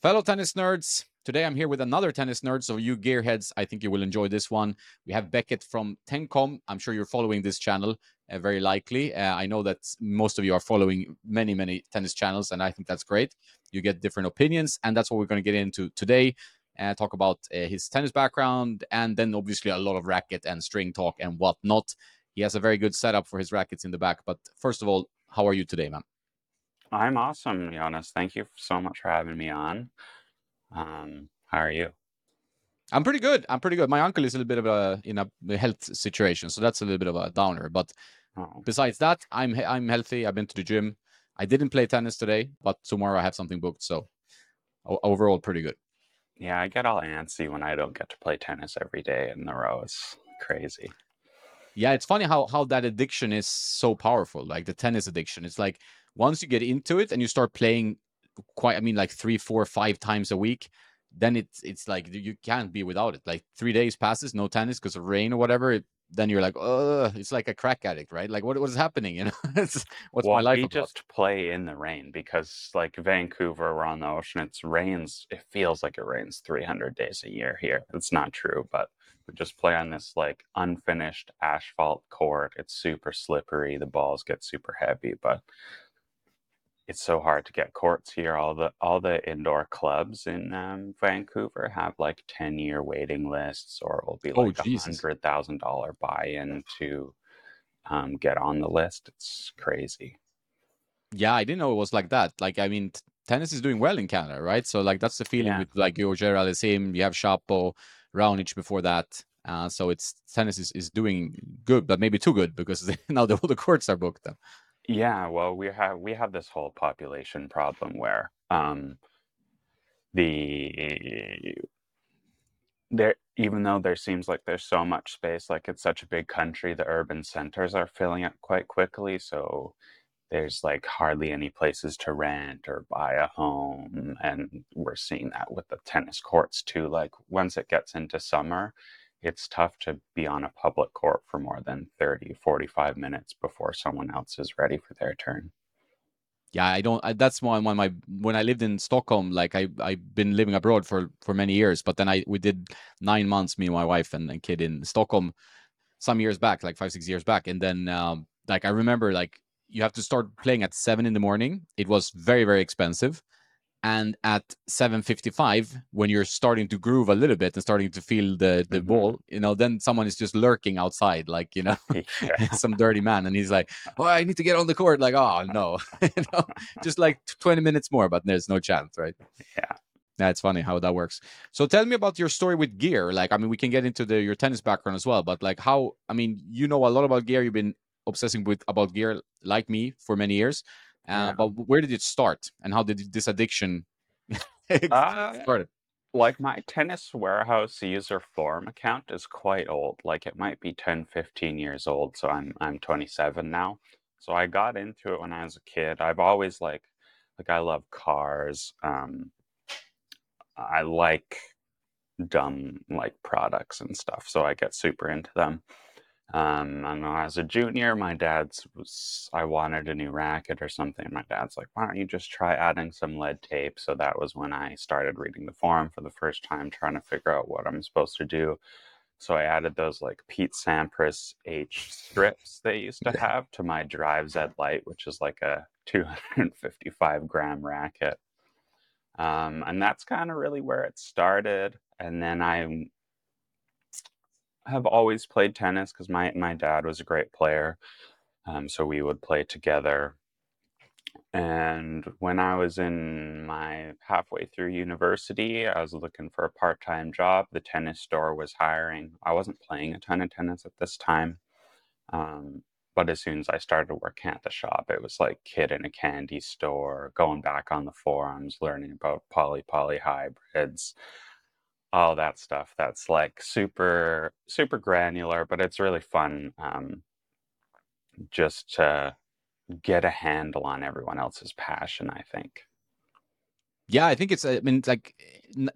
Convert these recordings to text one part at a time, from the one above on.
Fellow tennis nerds, today I'm here with another tennis nerd. So, you gearheads, I think you will enjoy this one. We have Beckett from Tenncom. I'm sure you're following this channel, uh, very likely. Uh, I know that most of you are following many, many tennis channels, and I think that's great. You get different opinions, and that's what we're going to get into today. Uh, talk about uh, his tennis background, and then obviously a lot of racket and string talk and whatnot. He has a very good setup for his rackets in the back. But first of all, how are you today, man? I'm awesome, Jonas. Thank you so much for having me on. Um, how are you? I'm pretty good. I'm pretty good. My uncle is a little bit of a in a health situation, so that's a little bit of a downer. But oh. besides that, I'm I'm healthy. I've been to the gym. I didn't play tennis today, but tomorrow I have something booked. So overall, pretty good. Yeah, I get all antsy when I don't get to play tennis every day in the row. It's crazy. Yeah, it's funny how how that addiction is so powerful. Like the tennis addiction. It's like once you get into it and you start playing quite i mean like three four five times a week then it's it's like you can't be without it. Like three days passes no tennis because of rain or whatever it, then you're like oh it's like a crack addict right? Like what, what is happening you know? It's what's well, my life we about? just play in the rain because like vancouver we're on the ocean it's rains it feels like it rains 300 days a year here. It's not true but we just play on this like unfinished asphalt court. It's super slippery the balls get super heavy but it's so hard to get courts here. All the all the indoor clubs in um, Vancouver have like ten year waiting lists, or it will be oh, like a hundred thousand dollar buy in to um, get on the list. It's crazy. Yeah, I didn't know it was like that. Like, I mean, t- tennis is doing well in Canada, right? So, like, that's the feeling yeah. with like your Gerald same. You have Shapo, Raonic before that. Uh, so it's tennis is, is doing good, but maybe too good because now the, all the courts are booked. Yeah, well, we have we have this whole population problem where um, the there even though there seems like there's so much space, like it's such a big country, the urban centers are filling up quite quickly. So there's like hardly any places to rent or buy a home, and we're seeing that with the tennis courts too. Like once it gets into summer, it's tough to be on a public court for more than 30 45 minutes before someone else is ready for their turn. Yeah i don't I, that's one when my when i lived in stockholm like i i've been living abroad for for many years but then i we did nine months me and my wife and, and kid in stockholm some years back like five six years back and then um like i remember like you have to start playing at seven in the morning. It was very very expensive and at 7.55 when you're starting to groove a little bit and starting to feel the the mm-hmm. ball you know then someone is just lurking outside like you know some dirty man and he's like oh i need to get on the court. Like oh no. You know just like 20 minutes more but there's no chance right? Yeah. That's funny how that works. So tell me about your story with gear. Like i mean we can get into the your tennis background as well but like how i mean you know a lot about gear. You've been obsessing with about gear like me for many years uh, yeah. But where did it start, and how did this addiction uh, started? Like my tennis warehouse user forum account is quite old. Like it might be 10, 15 years old. So I'm I'm 27 now. So I got into it when I was a kid. I've always like like I love cars. Um, I like dumb like products and stuff. So I get super into them. Um, and as a junior, my dad's was I wanted a new racket or something. My dad's like, "Why don't you just try adding some lead tape?" So that was when I started reading the forum for the first time, trying to figure out what I'm supposed to do. So I added those like Pete Sampras H strips they used to have to my Drive Z light, which is like a 255 gram racket. Um, and that's kind of really where it started. And then I have always played tennis because my my dad was a great player, um, so we would play together. And when I was in my halfway through university, I was looking for a part time job. The tennis store was hiring. I wasn't playing a ton of tennis at this time. Um, but as soon as I started working at the shop, it was like kid in a candy store, going back on the forums, learning about poly poly hybrids, all that stuff that's like super super granular but it's really fun um, just to get a handle on everyone else's passion i think. Yeah i think it's i mean like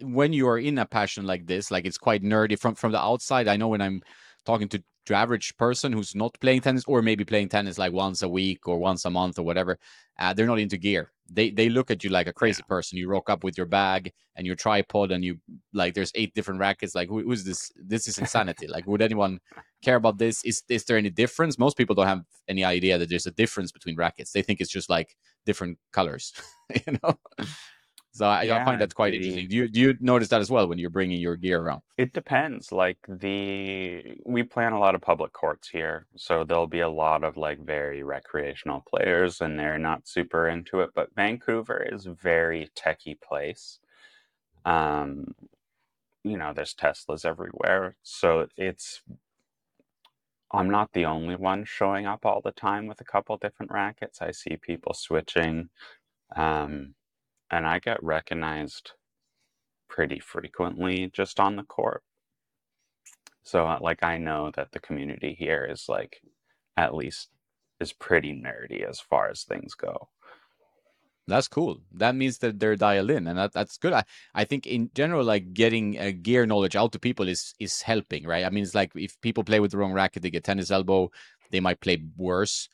when you are in a passion like this like it's quite nerdy from from the outside. I know when i'm talking to to average person who's not playing tennis or maybe playing tennis like once a week or once a month or whatever uh, they're not into gear. They they look at you like a crazy yeah. person. You rock up with your bag and your tripod and you like there's eight different rackets. Like who, who's this? This is insanity. Like would anyone care about this? Is is there any difference? Most people don't have any idea that there's a difference between rackets. They think it's just like different colors you know so I, yeah, I, find that quite the, interesting. Do you do you notice that as well when you're bringing your gear around? It depends. Like the we plan a lot of public courts here, so there'll be a lot of like very recreational players, and they're not super into it. But Vancouver is a very techie place. Um, you know, there's Teslas everywhere, so it's. I'm not the only one showing up all the time with a couple different rackets. I see people switching. Um, and I get recognized pretty frequently just on the court. So, uh, like, I know that the community here is like, at least, is pretty nerdy as far as things go. That's cool. That means that they're dialed in, and that, that's good. I, I think in general, like getting uh, gear knowledge out to people is is helping, right? I mean, it's like if people play with the wrong racket, they get tennis elbow, they might play worse.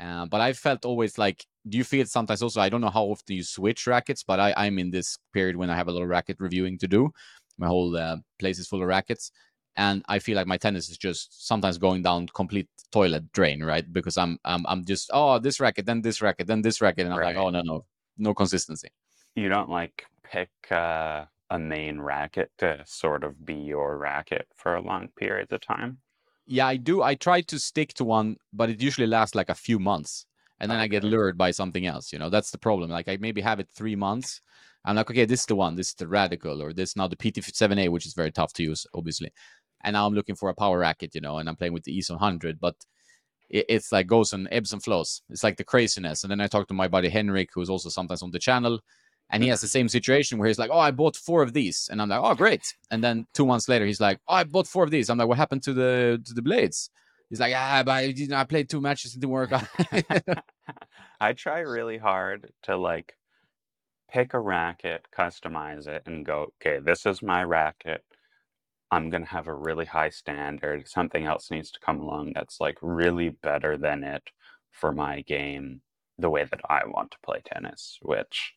Uh, but I felt always like do you feel sometimes also? I don't know how often you switch rackets but I, i'm in this period when i have a lot of racket reviewing to do. My whole uh, place is full of rackets. And i feel like my tennis is just sometimes going down complete toilet drain right? Because i'm i'm, I'm just oh this racket then this racket then this racket and i'm right. like oh no no no consistency. You don't like pick uh, a main racket to sort of be your racket for a long period of time yeah i do i try to stick to one but it usually lasts like a few months and then okay. I get lured by something else. You know, that's the problem. Like I maybe have it three months. I'm like, okay, this is the one. This is the radical, or this now the PT7A, which is very tough to use, obviously. And now I'm looking for a power racket, you know, and I'm playing with the ESO 100, but it's like goes and ebbs and flows. It's like the craziness. And then I talk to my buddy Henrik, who's also sometimes on the channel, and he has the same situation where he's like, "Oh, I bought four of these," and I'm like, "Oh, great!" And then two months later, he's like, "Oh, I bought four of these." I'm like, "What happened to the to the blades?" He's like, "Ah, but I, you know, I played two matches, it didn't work." I try really hard to like pick a racket, customize it, and go, okay, this is my racket. I'm going to have a really high standard. Something else needs to come along that's like really better than it for my game, the way that I want to play tennis, which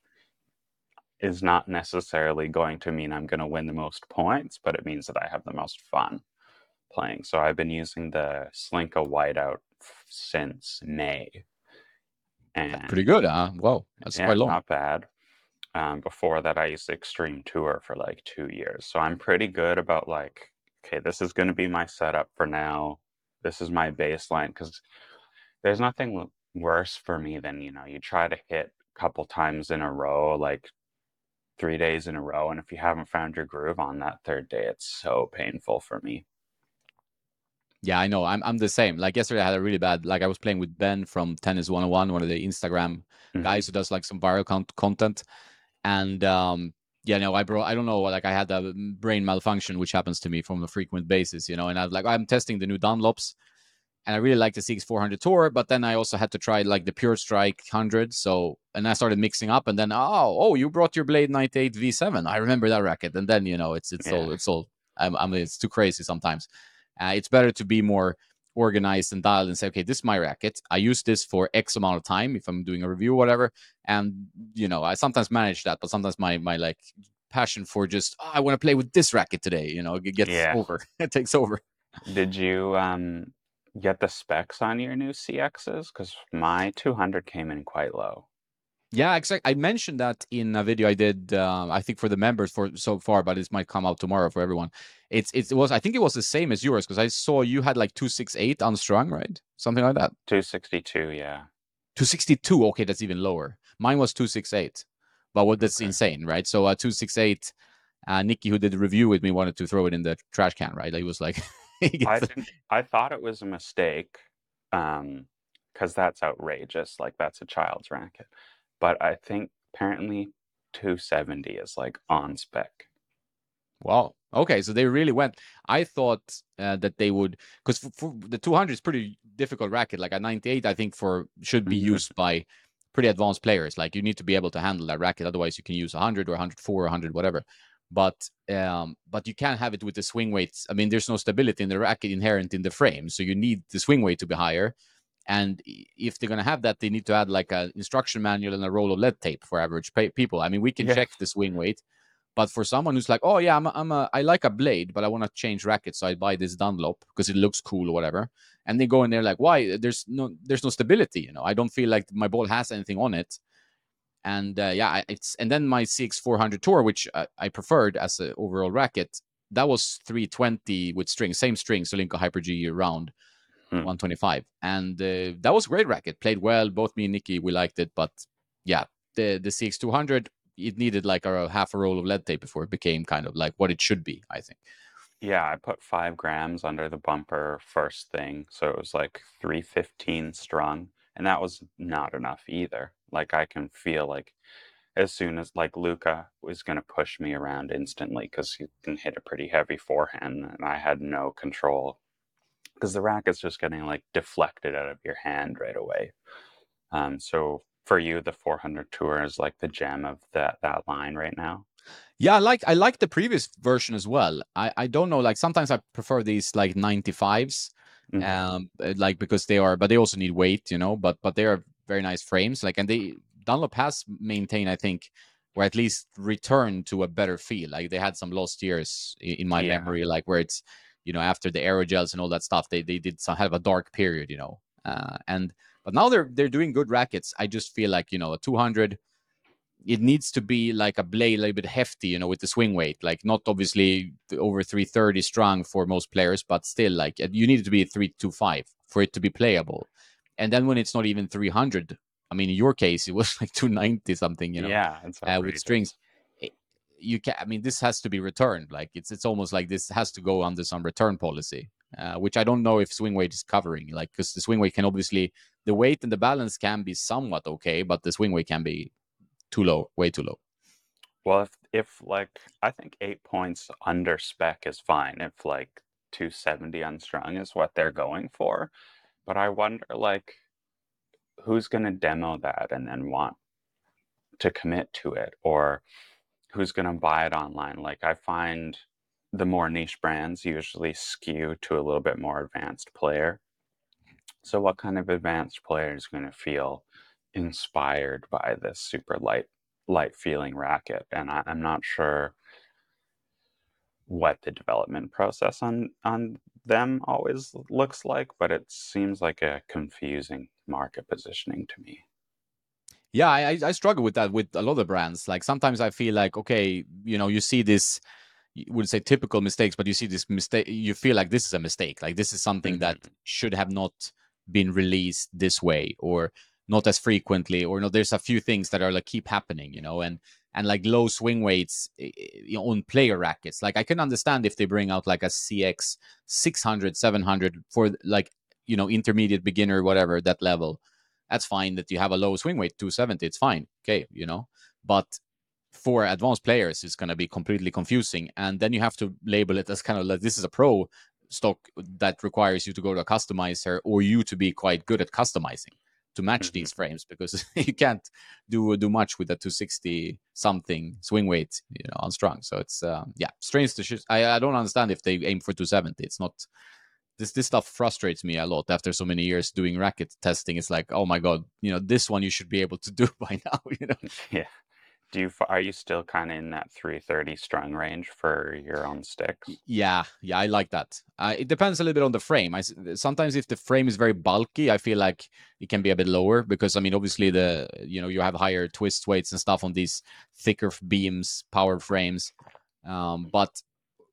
is not necessarily going to mean I'm going to win the most points, but it means that I have the most fun playing. So I've been using the Solinco Whiteout since May and pretty good, huh? Whoa, that's yeah, quite long. Not bad. Um, before that, I used Extreme Tour for like two years, so I'm pretty good about like, okay, this is going to be my setup for now. This is my baseline because there's nothing worse for me than you know you try to hit a couple times in a row, like three days in a row, and if you haven't found your groove on that third day, it's so painful for me. Yeah, I know. I'm I'm the same. Like yesterday, I had a really bad. Like I was playing with Ben from Tennis 101, one of the Instagram mm-hmm. guys who does like some viral con- content, and um, yeah, no, I bro, I don't know. Like I had a brain malfunction, which happens to me from a frequent basis, you know. And I was like, I'm testing the new Dunlops, and I really like the CX400 Tour, but then I also had to try like the Pure Strike 100. So, and I started mixing up, and then oh, oh, you brought your Blade 98 V7. I remember that racket, and then you know, it's it's yeah. all it's all. I'm, I'm it's too crazy sometimes. Uh, it's better to be more organized and dialed and say, okay, this is my racket. I use this for X amount of time if I'm doing a review or whatever. And you know, I sometimes manage that, but sometimes my my like passion for just oh, I want to play with this racket today, you know, it gets yeah. over. it takes over. Did you um get the specs on your new CXs? Because my 200 came in quite low. Yeah, exactly. I mentioned that in a video I did. Uh, I think for the members for so far, but it might come out tomorrow for everyone. It's it was. I think it was the same as yours because I saw you had like two six eight unstrung, right? Something like that. Two sixty two, yeah. Two sixty two. Okay, that's even lower. Mine was two six eight, but what that's okay. insane, right? So uh, two six eight. Uh, Nikki, who did the review with me, wanted to throw it in the trash can, right? He was like, I, I thought it was a mistake, um, because that's outrageous. Like that's a child's racket but I think apparently 270 is like on spec. Wow. Okay, so they really went. I thought uh, that they would because the 200 is pretty difficult racket. Like a 98, I think for should be mm-hmm. used by pretty advanced players. Like you need to be able to handle that racket. Otherwise, you can use 100 or 104 or 100, whatever. But um, but you can't have it with the swing weights. I mean, there's no stability in the racket inherent in the frame, so you need the swing weight to be higher. And if they're going to have that, they need to add like an instruction manual and a roll of lead tape for average pay- people. I mean, we can yeah. check the swing weight, but for someone who's like, oh yeah, I'm a, I'm a I like a blade, but I want to change racket, so I buy this Dunlop because it looks cool or whatever. And they go in there like, why? There's no there's no stability. You know, I don't feel like my ball has anything on it. And uh, yeah, it's and then my CX 400 Tour, which I, I preferred as an overall racket, that was 320 with string, same string, Solinco Hyper G round. Hmm. 125 and uh, that was great racket played well both me and nikki we liked it but yeah the the cx200 it needed like a, a half a roll of lead tape before it became kind of like what it should be i think yeah i put five grams under the bumper first thing so it was like 315 strung and that was not enough either like i can feel like as soon as like Luca was going to push me around instantly because he can hit a pretty heavy forehand, and I had no control because the racket's just getting like deflected out of your hand right away. Um, so for you, the 400 tour is like the gem of that that line right now. Yeah, I like I like the previous version as well. I I don't know, like sometimes I prefer these like 95s, mm-hmm. um, like because they are, but they also need weight, you know. But but they are very nice frames, like and they Dunlop has maintained, I think, or at least returned to a better feel. Like they had some lost years in my yeah. memory, like where it's you know after the aerogels and all that stuff they they did some have a dark period you know uh, and but now they're they're doing good rackets i just feel like you know a 200 it needs to be like a blade a little bit hefty you know with the swing weight like not obviously over 330 strong for most players but still like you need it to be 325 for it to be playable and then when it's not even 300 i mean in your case it was like 290 something you know yeah uh, with strings. You can i mean this has to be returned. Like it's it's almost like this has to go under some return policy uh, which i don't know if swing weight is covering like because the swing weight can obviously the weight and the balance can be somewhat okay but the swing weight can be too low way too low. Well if if like i think eight points under spec is fine if like 270 unstrung is what they're going for but i wonder like who's going to demo that and then want to commit to it or who's going to buy it online. Like I find the more niche brands usually skew to a little bit more advanced player. So what kind of advanced player is going to feel inspired by this super light light feeling racket? And I, I'm not sure what the development process on on them always looks like, but it seems like a confusing market positioning to me. Yeah, I, I struggle with that with a lot of brands. Like sometimes I feel like, okay, you know, you see this, you would say typical mistakes, but you see this mistake, you feel like this is a mistake. Like this is something mm-hmm. that should have not been released this way or not as frequently, or no, there's a few things that are like keep happening, you know, and and like low swing weights on player rackets. Like I can understand if they bring out like a CX 600, 700 for like, you know, intermediate beginner, whatever that level. That's fine that you have a low swing weight 270 it's fine okay you know? But for advanced players it's going to be completely confusing and then you have to label it as kind of like this is a pro stock that requires you to go to a customizer or you to be quite good at customizing to match mm-hmm. these frames because you can't do do much with a 260 something swing weight you know unstrung so it's uh, yeah strange to sh- I, I don't understand if they aim for 270 it's not this this stuff frustrates me a lot after so many years doing racket testing. It's like, oh my god, you know, this one you should be able to do by now. You know? Yeah. Do you are you still kind of in that 330 strung range for your own sticks? Yeah, yeah, I like that. Uh, it depends a little bit on the frame. I sometimes if the frame is very bulky, I feel like it can be a bit lower because I mean, obviously the you know you have higher twist weights and stuff on these thicker beams, power frames. Um, but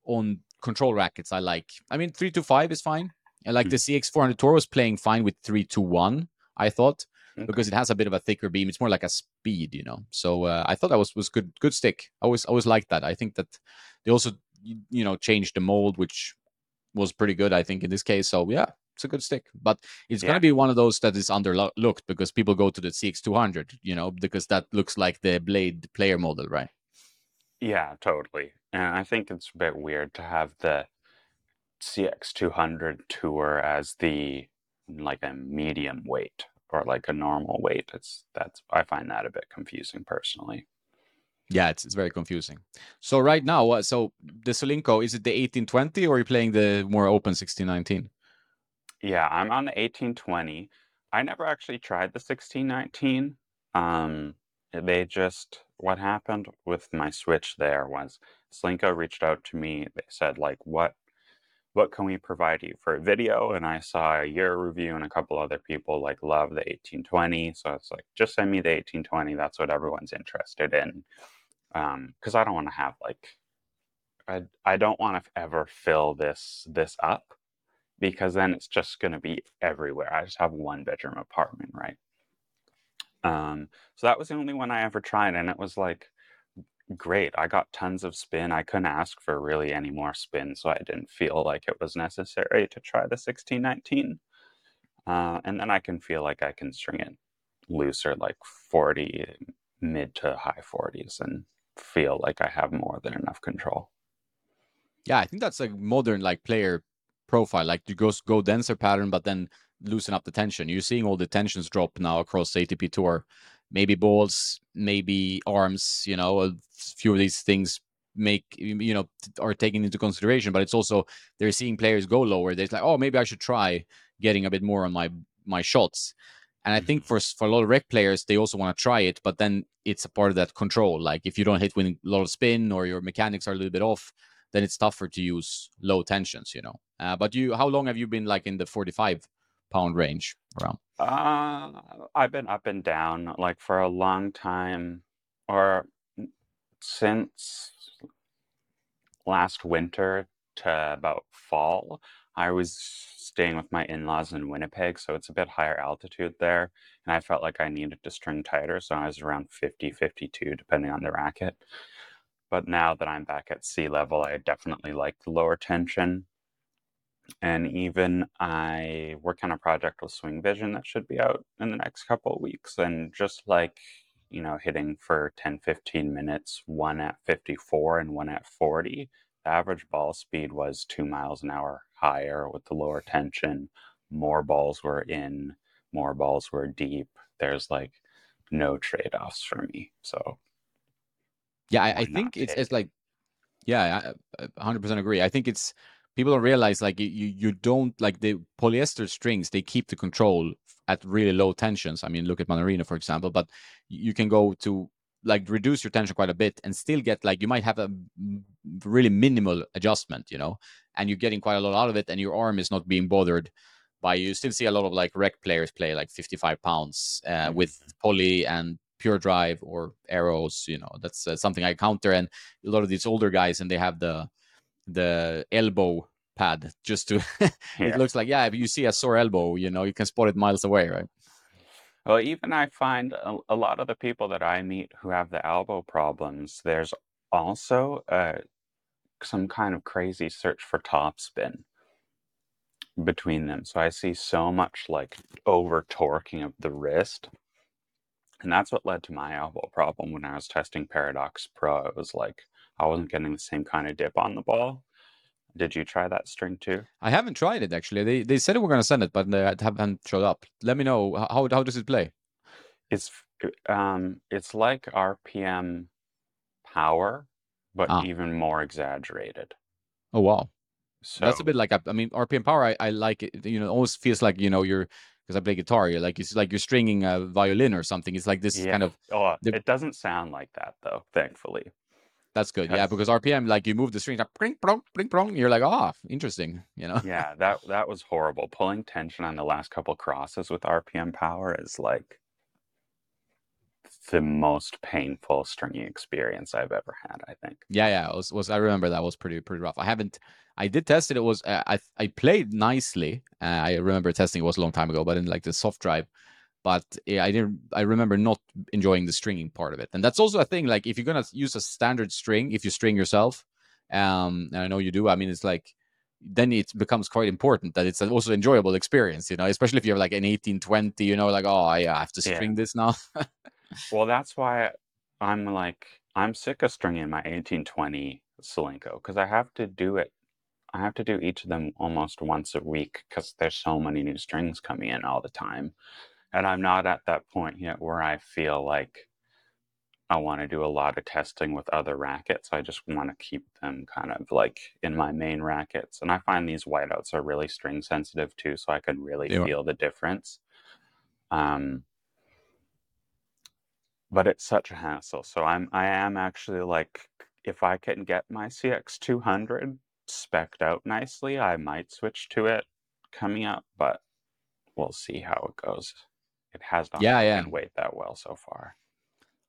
on control rackets I like. I mean, three to five is fine. I like mm. the CX400 Tour was playing fine with three to one. I thought okay. because it has a bit of a thicker beam. It's more like a speed, you know. So uh, I thought that was was good. Good stick. I always always liked that. I think that they also you know changed the mold, which was pretty good. I think in this case. So yeah, it's a good stick. But it's yeah. going to be one of those that is underlooked because people go to the CX200, you know, because that looks like the Blade player model, right? Yeah, totally. And I think it's a bit weird to have the CX200 tour as the like a medium weight or like a normal weight. It's that's I find that a bit confusing personally. Yeah, it's, it's very confusing. So right now, so the Solinco, is it the 1820 or are you playing the more open 1619? Yeah, I'm on the 1820. I never actually tried the 1619. Um, they just what happened with my switch there was Solinco reached out to me. They said like, "What what can we provide you for a video?" And I saw your review and a couple other people like love the 1820. So it's like, just send me the 1820. That's what everyone's interested in because um, I don't want to have like I I don't want to ever fill this this up because then it's just going to be everywhere. I just have one bedroom apartment, right? Um, so that was the only one I ever tried, and it was like great. I got tons of spin. I couldn't ask for really any more spin, so I didn't feel like it was necessary to try the 1619. Uh, and then I can feel like I can string it looser, like 40, mid to high 40s, and feel like I have more than enough control. Yeah, I think that's a modern like player profile. Like you go go denser pattern, but then loosen up the tension. You're seeing all the tensions drop now across ATP Tour. Maybe balls, maybe arms. You know, a few of these things make you know are taken into consideration. But it's also they're seeing players go lower. They're like, oh, maybe I should try getting a bit more on my my shots. And I think mm-hmm. for for a lot of rec players, they also want to try it, but then it's a part of that control. Like if you don't hit with a lot of spin or your mechanics are a little bit off, then it's tougher to use low tensions, you know. Uh, but you, how long have you been like in the 45 pound range around? Uh, I've been up and down like for a long time, or since last winter to about fall. I was staying with my in-laws in Winnipeg, so it's a bit higher altitude there, and I felt like I needed to string tighter, so I was around 50, 52, depending on the racket. But now that I'm back at sea level, I definitely like the lower tension. And even I work on a project with Swing Vision that should be out in the next couple of weeks. And just like, you know, hitting for 10, 15 minutes, one at 54 and one at 40, the average ball speed was two miles an hour higher with the lower tension. More balls were in, more balls were deep. There's like no trade offs for me. So, yeah, I, I think it's, it's like, yeah, I 100% agree. I think it's people don't realize like you you don't like the polyester strings they keep the control at really low tensions. I mean look at Mannarino for example but you can go to like reduce your tension quite a bit and still get like you might have a really minimal adjustment you know and you're getting quite a lot out of it and your arm is not being bothered by you. Still see a lot of like rec players play like 55 pounds uh, mm-hmm. with poly and pure drive or Aeros you know. That's uh, something i counter and a lot of these older guys and they have the the elbow pad just to yeah. it looks like yeah if you see a sore elbow you know you can spot it miles away right well, even I find a, a lot of the people that I meet who have the elbow problems, there's also uh, some kind of crazy search for topspin between them. So I see so much like over torquing of the wrist. And that's what led to my elbow problem when I was testing Paradox Pro. It was like I wasn't getting the same kind of dip on the ball. Did you try that string too? I haven't tried it actually. They they said they were going to send it, but they haven't showed up. Let me know how how does it play? It's um it's like RPM power, but ah. even more exaggerated. Oh wow. So that's a bit like I mean RPM power. I, I like it. You know, it almost feels like you know you're because I play guitar. You're like it's like you're stringing a violin or something. It's like this yeah. kind of. Oh, the... it doesn't sound like that though. Thankfully. That's good. Yeah, because RPM, like you move the strings, like bring prong, bring prong. You're like, oh, interesting. You know. yeah, that that was horrible. Pulling tension on the last couple crosses with RPM power is like the most painful stringing experience I've ever had. I think. Yeah, yeah. It was, was I remember that was pretty pretty rough. I haven't. I did test it. It was uh, I I played nicely. Uh, I remember testing. It was a long time ago, but in like the soft drive but yeah, I didn't. I remember not enjoying the stringing part of it, and that's also a thing. Like if you're gonna use a standard string, if you string yourself, um, and I know you do. I mean, it's like then it becomes quite important that it's also enjoyable experience, you know, especially if you have like an 1820, you know, like, oh, I have to string yeah. this now. well, that's why I'm like, I'm sick of stringing my 1820 Solinco because I have to do it. I have to do each of them almost once a week because there's so many new strings coming in all the time and I'm not at that point yet where I feel like I want to do a lot of testing with other rackets. I just want to keep them kind of like in my main rackets. And I find these whiteouts are really string sensitive too, so I can really Yeah. feel the difference. Um, but it's such a hassle. So I'm I am actually like if I can get my CX200 specced out nicely, I might switch to it coming up, but we'll see how it goes. It has not Yeah, yeah. weight that well so far.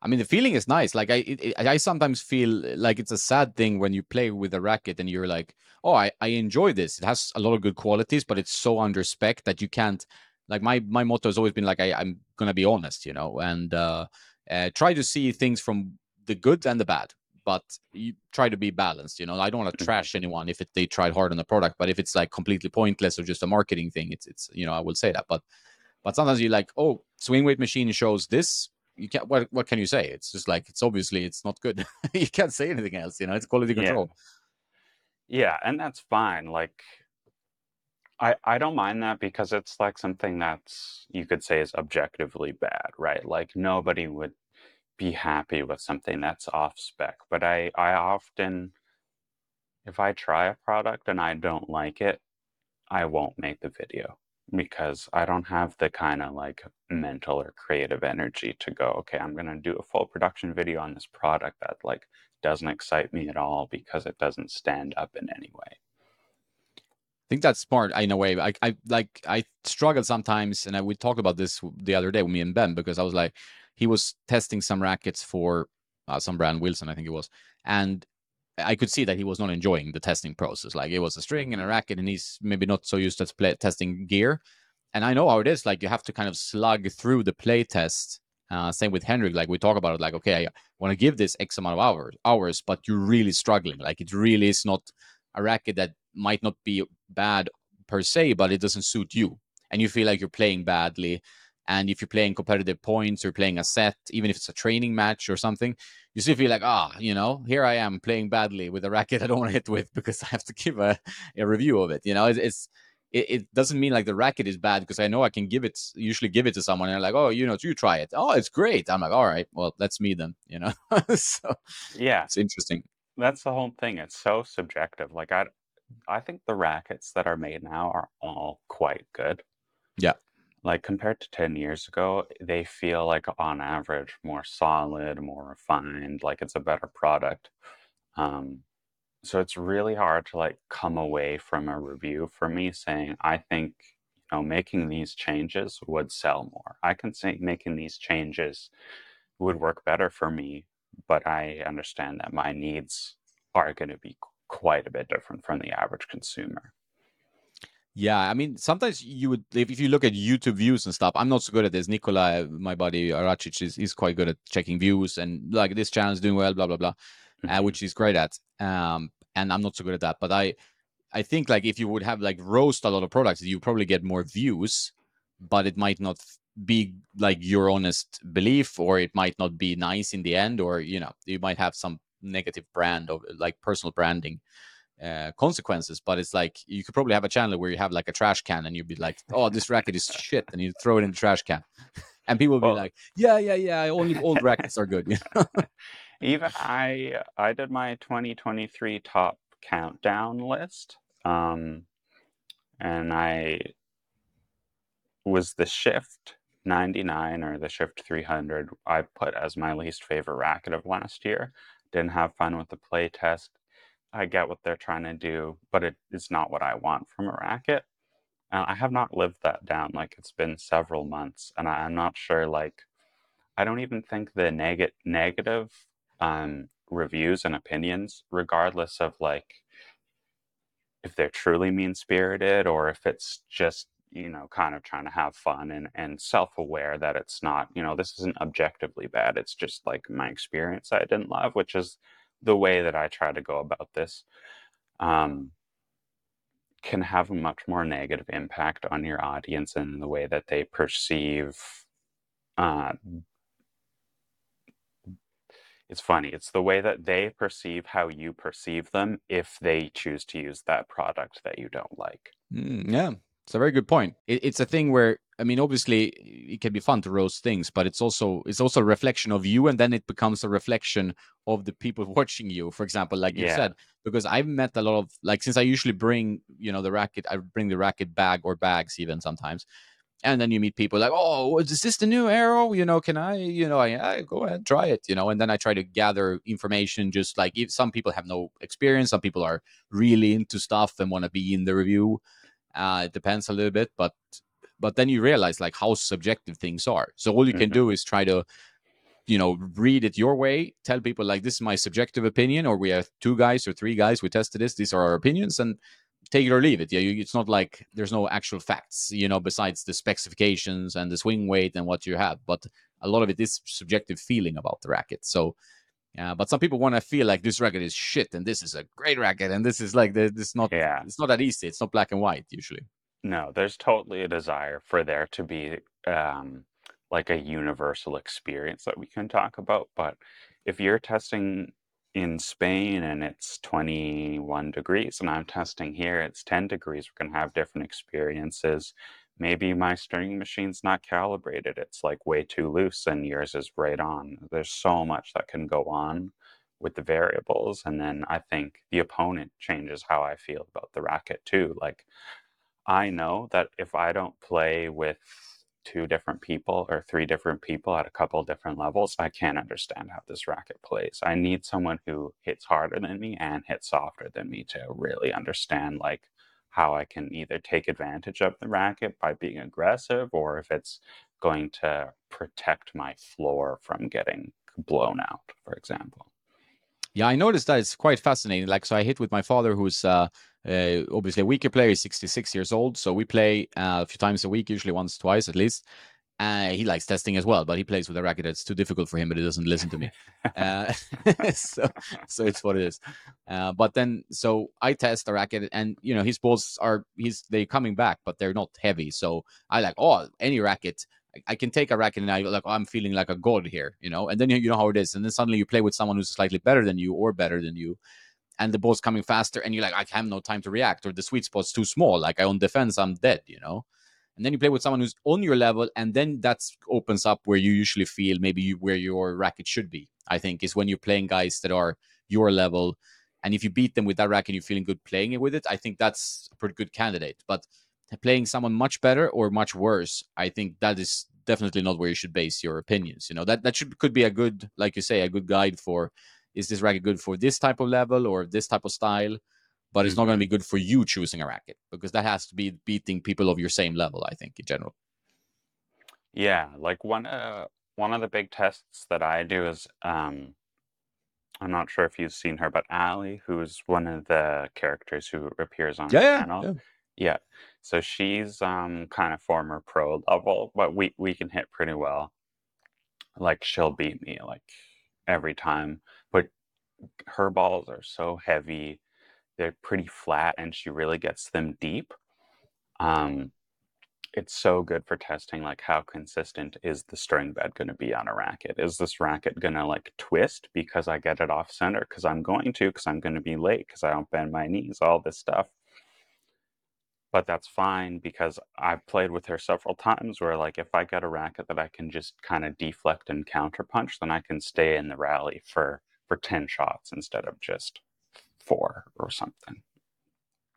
I mean, the feeling is nice. Like I, it, I sometimes feel like it's a sad thing when you play with a racket and you're like, "Oh, I, I enjoy this. It has a lot of good qualities, but it's so under spec that you can't." Like my my motto has always been like, I, I'm gonna be honest, you know, and uh, uh, try to see things from the good and the bad, but you try to be balanced. You know, I don't want to Mhm. trash anyone if it, they tried hard on the product, but if it's like completely pointless or just a marketing thing, it's it's you know I will say that, but but sometimes you're like, oh, swing weight machine shows this you can't what what can you say it's just like it's obviously it's not good you can't say anything else you know it's quality Yeah. control Yeah, and that's fine. Like I I don't mind that because it's like something that's you could say is objectively bad, right? Like nobody would be happy with something that's off spec. But I I often if I try a product and I don't like it, I won't make the video because I don't have the kind of like mental or creative energy to go, okay, I'm going to do a full production video on this product that like doesn't excite me at all because it doesn't stand up in any way. I think that's smart in a way. I, I like I struggle sometimes, and I, we talked about this the other day with me and Ben because I was like, he was testing some rackets for uh, some brand Wilson, I think it was, and I could see that he was not enjoying the testing process. Like it was a string and a racket, and he's maybe not so used to play, testing gear. And I know how it is. Like you have to kind of slug through the play test. Uh, same with Henrik. Like we talk about it. Like okay, I want to give this X amount of hours, hours, but you're really struggling. Like it really is not a racket that might not be bad per se, but it doesn't suit you, and you feel like you're playing badly. And if you're playing competitive points or playing a set, even if it's a training match or something, you still feel like, ah, you know, here I am playing badly with a racket I don't want to hit with because I have to give a, a review of it. You know, it's, it's it, it doesn't mean like the racket is bad because I know I can give it, usually give it to someone and they're like, oh, you know, you try it. Oh, it's great. I'm like, all right, well, that's me then, you know? so Yeah, it's interesting. that's the whole thing. It's so subjective. Like I I think the rackets that are made now are all quite good. Yeah. Like compared to 10 years ago, they feel like on average more solid, more refined, like it's a better product. Um, so it's really hard to like come away from a review for me saying, I think, you know, making these changes would sell more. I can say making these changes would work better for me, but I understand that my needs are going to be quite a bit different from the average consumer. Yeah, I mean, sometimes you would if, if you look at YouTube views and stuff. I'm not so good at this. Nikola, my buddy Aracic, is he's quite good at checking views and like this channel is doing well, blah blah blah, uh, Mhm. which he's great at. Um, and I'm not so good at that. But I, I think like if you would have like roast a lot of products, you probably get more views, but it might not be like your honest belief, or it might not be nice in the end, or you know, you might have some negative brand of like personal branding uh, consequences. But it's like you could probably have a channel where you have like a trash can and you'd be like, "Oh, this racket is shit," and you throw it in the trash can, and people will be like, "Yeah, yeah, yeah, only old rackets are good." Even I, I did my 2023 top countdown list, um, and I was the Shift 99 or the Shift 300. I put as my least favorite racket of last year. Didn't have fun with the play test. I get what they're trying to do, but it is not what I want from a racket. And I have not lived that down. Like it's been several months, and I, I'm not sure. Like I don't even think the neg- negative um, reviews and opinions, regardless of like if they're truly mean spirited or if it's just you know kind of trying to have fun and and self aware that it's not you know this isn't objectively bad. It's just like my experience I didn't love, which is the way that I try to go about this. Um, can have a much more negative impact on your audience and the way that they perceive uh, it's funny it's the way that they perceive how you perceive them if they choose to use that product that you don't like Mm, yeah, it's a very good point. It, it's a thing where I mean, obviously, it can be fun to roast things, but it's also it's also a reflection of you, and then it becomes a reflection of the people watching you. For example, like you Yeah. said, because I've met a lot of like since I usually bring you know the racket, I bring the racket bag or bags even sometimes, and then you meet people like, oh, is this the new Aero? You know, can I? You know, I, I go ahead, try it. You know, and then I try to gather information. Just like if some people have no experience, some people are really into stuff and want to be in the review. Uh, it depends a little bit, but but then you realize like how subjective things are. So all you can Mhm. do is try to, you know, read it your way. Tell people like this is my subjective opinion, or we have two guys or three guys we tested this. These are our opinions, and take it or leave it. Yeah, you, it's not like there's no actual facts, you know, besides the specifications and the swing weight and what you have. But a lot of it is subjective feeling about the racket. So. Yeah, but some people want to feel like this racket is shit and this is a great racket and this is like the, this not Yeah. it's not that easy. It's not black and white usually. No, there's totally a desire for there to be um, like a universal experience that we can talk about. But if you're testing in Spain and it's 21 degrees, and I'm testing here, it's 10 degrees, we're going to have different experiences. Maybe my string machine's not calibrated, it's like way too loose, and yours is right on. There's so much that can go on with the variables. And then I think the opponent changes how I feel about the racket too. Like, I know that if I don't play with two different people or three different people at a couple different levels, I can't understand how this racket plays. I need someone who hits harder than me and hits softer than me to really understand like how I can either take advantage of the racket by being aggressive or if it's going to protect my floor from getting blown out, for example. Yeah, I noticed that it's quite fascinating. Like, so I hit with my father, who's uh, uh, obviously a weaker player. He's 66 years old. So we play uh, a few times a week, usually once, twice at least. Uh, he likes testing as well, but he plays with a racket that's too difficult for him, but he doesn't listen to me. Uh, so, so it's what it is. Uh, but then, so I test a racket, and you know his balls are he's they coming back, but they're not heavy. So I like oh any racket. I- I can take a racket and I like oh, I'm feeling like a god here, you know. And then you know how it is, and then suddenly you play with someone who's slightly better than you or better than you, and the ball's coming faster, and you're like I have no time to react, or the sweet spot's too small. Like I on defense, I'm dead, you know. And then you play with someone who's on your level, and then that opens up where you usually feel maybe you, where your racket should be. I think is when you're playing guys that are your level, and if you beat them with that racket, you're feeling good playing it with it. I think that's a pretty good candidate. But playing someone much better or much worse, I think that is definitely not where you should base your opinions. You know that that should could be a good, like you say, a good guide for is this racket good for this type of level or this type of style. But it's not going to be good for you choosing a racket because that has to be beating people of your same level. I think in general. Yeah, like one uh one of the big tests that I do is um I'm not sure if you've seen her, but Ali, who's one of the characters who appears on Yeah, the yeah, channel. yeah. Yeah. So she's um kind of former pro level, but we we can hit pretty well. Like she'll beat me like every time, her balls are so heavy, they're pretty flat, and she really gets them deep. Um, it's so good for testing like how consistent is the string bed going to be on a racket is this racket going to like twist because i get it off center because i'm going to because i'm going to be late because i don't bend my knees all this stuff but that's fine because i've played with her several times where like if i get a racket that i can just kind of deflect and counterpunch then i can stay in the rally for for 10 shots instead of just four or something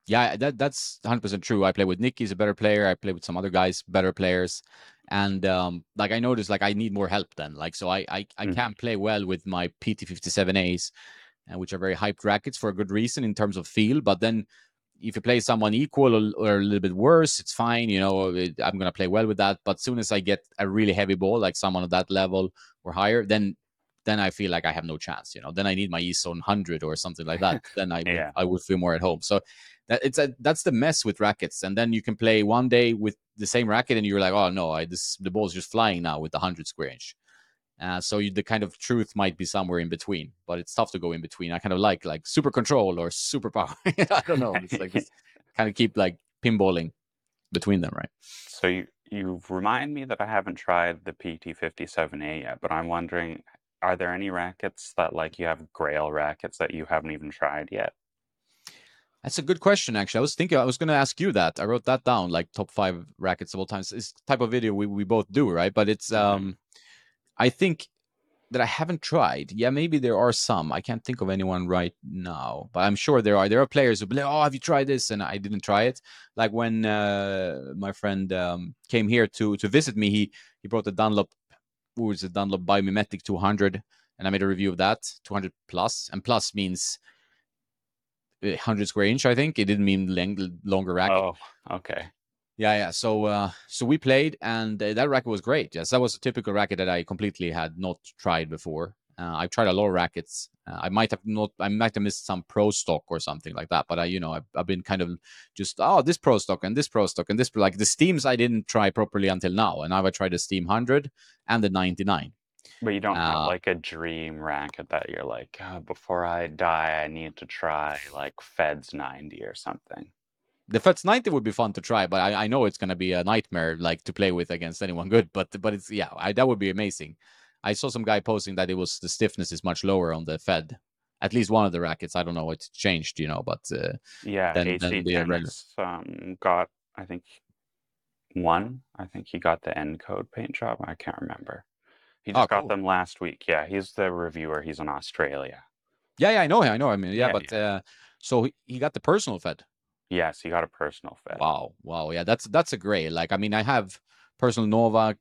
Yeah, that that's 100% true. I play with Nick, he's a better player. I play with some other guys, better players. And um, like I noticed, like I need more help then. Like so, I I, I Mhm. can't play well with my PT57As, uh, which are very hyped rackets for a good reason in terms of feel. But then, if you play someone equal or, or a little bit worse, it's fine. You know, it, I'm gonna play well with that. But soon as I get a really heavy ball, like someone at that level or higher, then then I feel like I have no chance. You know, then I need my ESO 100 or something like that. then I Yeah. I would feel more at home. So that it's a that's the mess with rackets. And then you can play one day with the same racket, and you're like, oh no, I this the ball's just flying now with the 100 square inch. Uh, so you, the kind of truth might be somewhere in between, but it's tough to go in between. I kind of like like super control or super power. I don't know. It's like it's kind of keep like pinballing between them, right? So you you remind me that I haven't tried the PT57A yet, but I'm wondering, are there any rackets that like you have Grail rackets that you haven't even tried yet? That's a good question, actually. I was thinking I was going to ask you that. I wrote that down, like top five rackets of all times. It's type of video we, we both do, right? But it's Mhm. um, I think that I haven't tried. Yeah, maybe there are some. I can't think of anyone right now, but I'm sure there are. There are players who be like, "Oh, have you tried this?" And I didn't try it. Like when uh, my friend um, came here to to visit me, he he brought the Dunlop, what was it, Dunlop Biomimetic 200, and I made a review of that 200 plus, and plus means. 100 square inch, I think. It didn't mean length, longer racket. Oh, okay. Yeah, yeah. So, uh, so we played, and uh, that racket was great. Yes, that was a typical racket that I completely had not tried before. Uh, I've tried a lot of rackets. Uh, I might have not, I might have missed some pro stock or something like that. But I, you know, I've, I've been kind of just oh, this pro stock and this pro stock and this like the steams I didn't try properly until now, and now I tried the Steam hundred and the ninety nine. But you don't have Uh, like a dream racket that you're like, "Ah, before I die, I need to try like Feds 90 or something. The Feds ninety would be fun to try, but I, I know it's gonna be a nightmare like to play with against anyone good. But but it's yeah, I, that would be amazing. I saw some guy posting that it was the stiffness is much lower on the Fed. At least one of the rackets. I don't know what's changed, you know, but uh, Yeah, Then- AC then the um, got, I think, one. I think he got the nCode paint job. I can't remember. He Oh, just got cool. them last week. Yeah, he's the reviewer. He's in Australia. yeah, yeah, I know, him. I know. I mean, yeah, Yeah, but uh, so he, he got the personal Fed. Yes, he got a personal Fed. Wow, wow, yeah, that's that's a great. Like, I mean, I have personal Novak,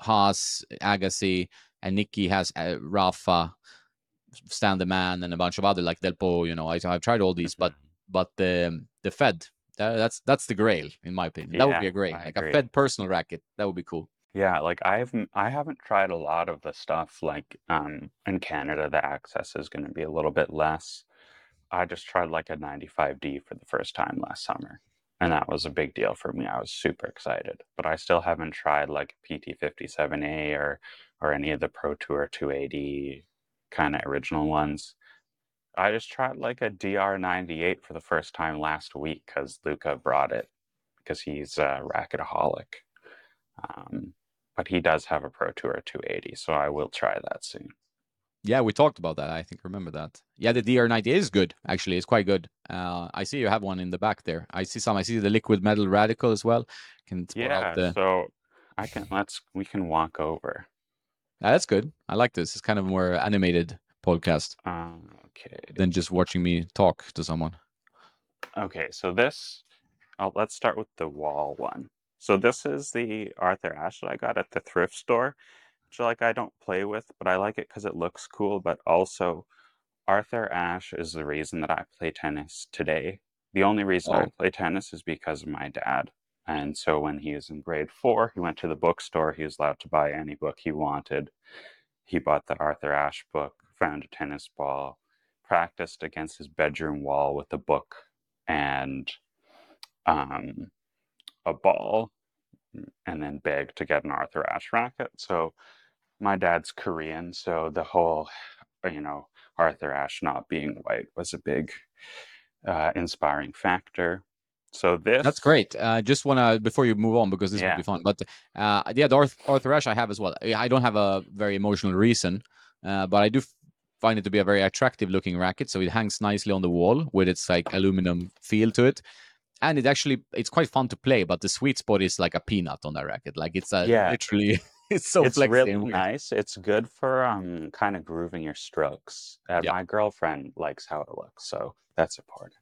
Haas, Agassi, and Nikki has uh, Rafa, Stan the Man, and a bunch of other like Delpo. You know, I, I've tried all these, but Mhm. but the the Fed, that, that's that's the grail in my opinion. That would be a great, I like agree. a Fed personal racket. That would be cool. Yeah, like I've I haven't tried a lot of the stuff like um in Canada the access is going to be a little bit less. I just tried like a 95D for the first time last summer and that was a big deal for me. I was super excited, but I still haven't tried like PT57A or or any of the Pro Tour 280 kind of original ones. I just tried like a DR98 for the first time last week cuz Luca brought it because he's a racketaholic. Um, but he does have a Pro Tour 280, so I will try that soon. Yeah, we talked about that. I think remember that. Yeah, the DR90 is good. Actually, it's quite good. Uh, I see you have one in the back there. I see some. I see the liquid metal radical as well. Can Yeah, the. so I can let's we can walk over. Yeah, that's good. I like this. It's kind of more animated podcast Um, okay. than just watching me talk to someone. Okay, so this oh, let's start with the wall one. So this is the Arthur Ashe that I got at the thrift store, which like I don't play with, but I like it because it looks cool. But also, Arthur Ashe is the reason that I play tennis today. The only reason I Oh. play tennis is because of my dad. And so when he was in grade four, he went to the bookstore. He was allowed to buy any book he wanted. He bought the Arthur Ashe book, found a tennis ball, practiced against his bedroom wall with a book and um, a ball, and then begged to get an Arthur Ashe racket. So my dad's Korean, so the whole, you know, Arthur Ashe not being white was a big uh, inspiring factor. So this That's great. Uh, just wanna before you move on because this Yeah. would be fun. But uh, yeah, the Arth- Arthur Ashe I have as well. I don't have a very emotional reason, uh, but I do find it to be a very attractive looking racket. So it hangs nicely on the wall with its like aluminum feel to it, and it actually it's quite fun to play. But the sweet spot is like a peanut on that racket. Like it's a Yeah. literally it's so it's really nice. It's good for um kind of grooving your strokes. Uh, Yeah. My girlfriend likes how it looks, so that's important.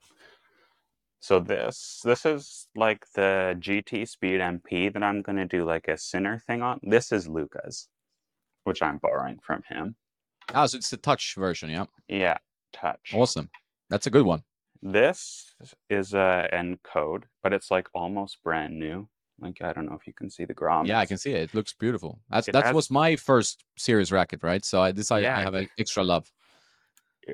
So this this is like the GT Speed MP that I'm gonna do like a Sinner thing on. This is Luca's, which I'm borrowing from him. Ah, so it's the touch version. Yeah, Yeah, touch. awesome. That's a good one. This is a nCode, but it's like almost brand new. Like I don't know if you can see the Grom. Yeah, I can see it. It looks beautiful. That's It that has- was my first series racket, right? So I this I, Yeah, I have an extra love.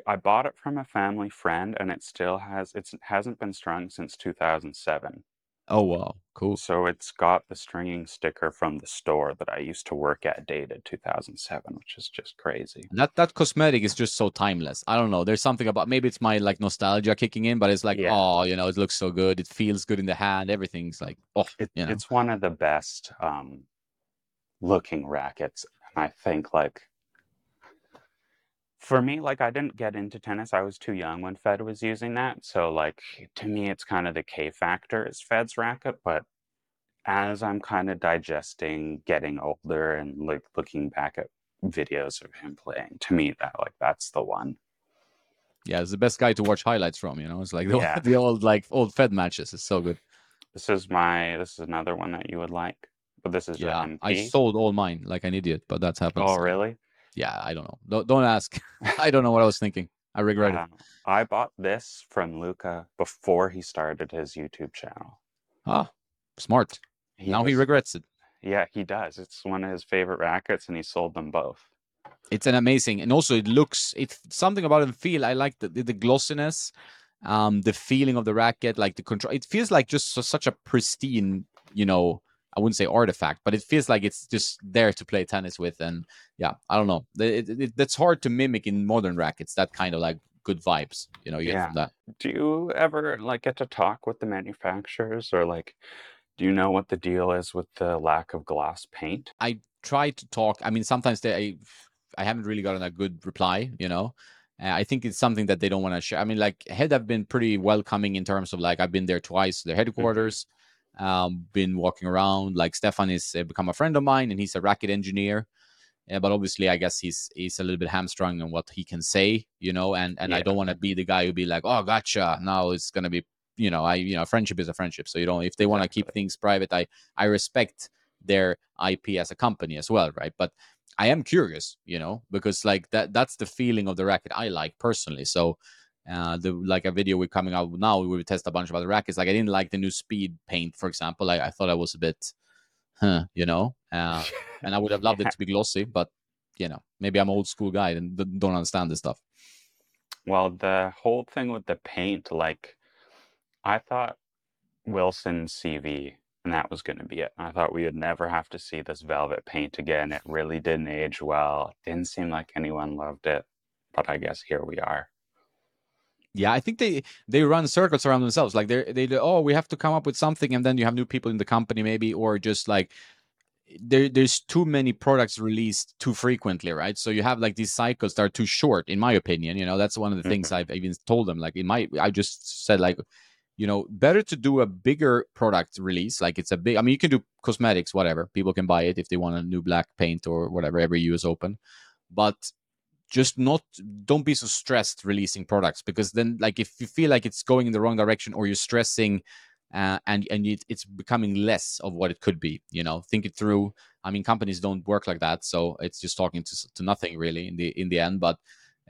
I bought it from a family friend, and it still has it's hasn't been strung since 2007. Oh wow, cool. So it's got the stringing sticker from the store that I used to work at, dated 2007, which is just crazy. That that cosmetic is just so timeless. I don't know. There's something about maybe it's my like nostalgia kicking in, but it's like Yeah. oh, you know, it looks so good. It feels good in the hand. Everything's like oh, It, you know. It's one of the best um, looking rackets, and I think like For me, like I didn't get into tennis. I was too young when Fed was using that. So like to me it's kind of the K factor is Fed's racket, but as I'm kind of digesting getting older and like looking back at videos of him playing, to me that like that's the one. Yeah, it's the best guy to watch highlights from. You know, it's like the, Yeah. the old like old Fed matches. It's so good. This is my this is another one that you would like. But this is Yeah. I sold all mine like an idiot, but that's happened. oh really? Yeah, I don't know. Don't, don't ask. I don't know what I was thinking. I regret it. Uh, I bought this from Luca before he started his YouTube channel. Ah, smart. He now he regrets it. Yeah, he does. It's one of his favorite rackets, and he sold them both. It's an amazing, and also it looks. It's something about it. Feel. I like the the, the glossiness, um, the feeling of the racket, like the control. It feels like just so, such a pristine, you know. I wouldn't say artifact, but it feels like it's just there to play tennis with. And yeah, I don't know. It, it, it- that's hard to mimic in modern rackets. That kind of like good vibes, you know, you Yeah. that. Do you ever like get to talk with the manufacturers, or like, do you know what the deal is with the lack of glass paint? I try to talk. I mean, sometimes they, I, I haven't really gotten a good reply. You know, uh, I think it's something that they don't want to share. I mean, like Head have been pretty welcoming in terms of like I've been there twice, their headquarters. Um, been walking around. Like Stefan is uh, become a friend of mine, and he's a racket engineer. Yeah, but obviously, I guess he's he's a little bit hamstrung on what he can say, you know. And and I don't want to be the guy who be like, oh, gotcha. Now it's gonna be, you know, I you know, friendship is a friendship. So you don't if they want to keep things private, I I respect their IP as a company as well, right? But I am curious, you know, because like that that's the feeling of the racket I like personally. So uh the like a video we're coming out now, we will test a bunch of other rackets. Like I didn't like the new speed paint, for example. I, I thought I was a bit huh, you know. Uh and I would have loved it to be glossy, but you know, maybe I'm an old school guy and don't understand this stuff. Well, the whole thing with the paint, like, I thought Wilson CV, and that was going to be it. I thought we would never have to see this velvet paint again. It really didn't age well. Didn't seem like anyone loved it, but I guess here we are. Yeah, I think they they run circles around themselves. Like they they oh, we have to come up with something, and then you have new people in the company, maybe, or just like there there's too many products released too frequently, right? So you have like these cycles that are too short, in my opinion. You know, that's one of the things Mhm. I've even told them. Like in my, I just said like, you know, better to do a bigger product release. Like it's a big. I mean, you can do cosmetics, whatever. People can buy it if they want a new black paint or whatever. Every US Open, but just not don't be so stressed releasing products because then like if you feel like it's going in the wrong direction or you're stressing uh, and and it, it's becoming less of what it could be you know think it through i mean companies don't work like that so it's just talking to, to nothing really in the in the end but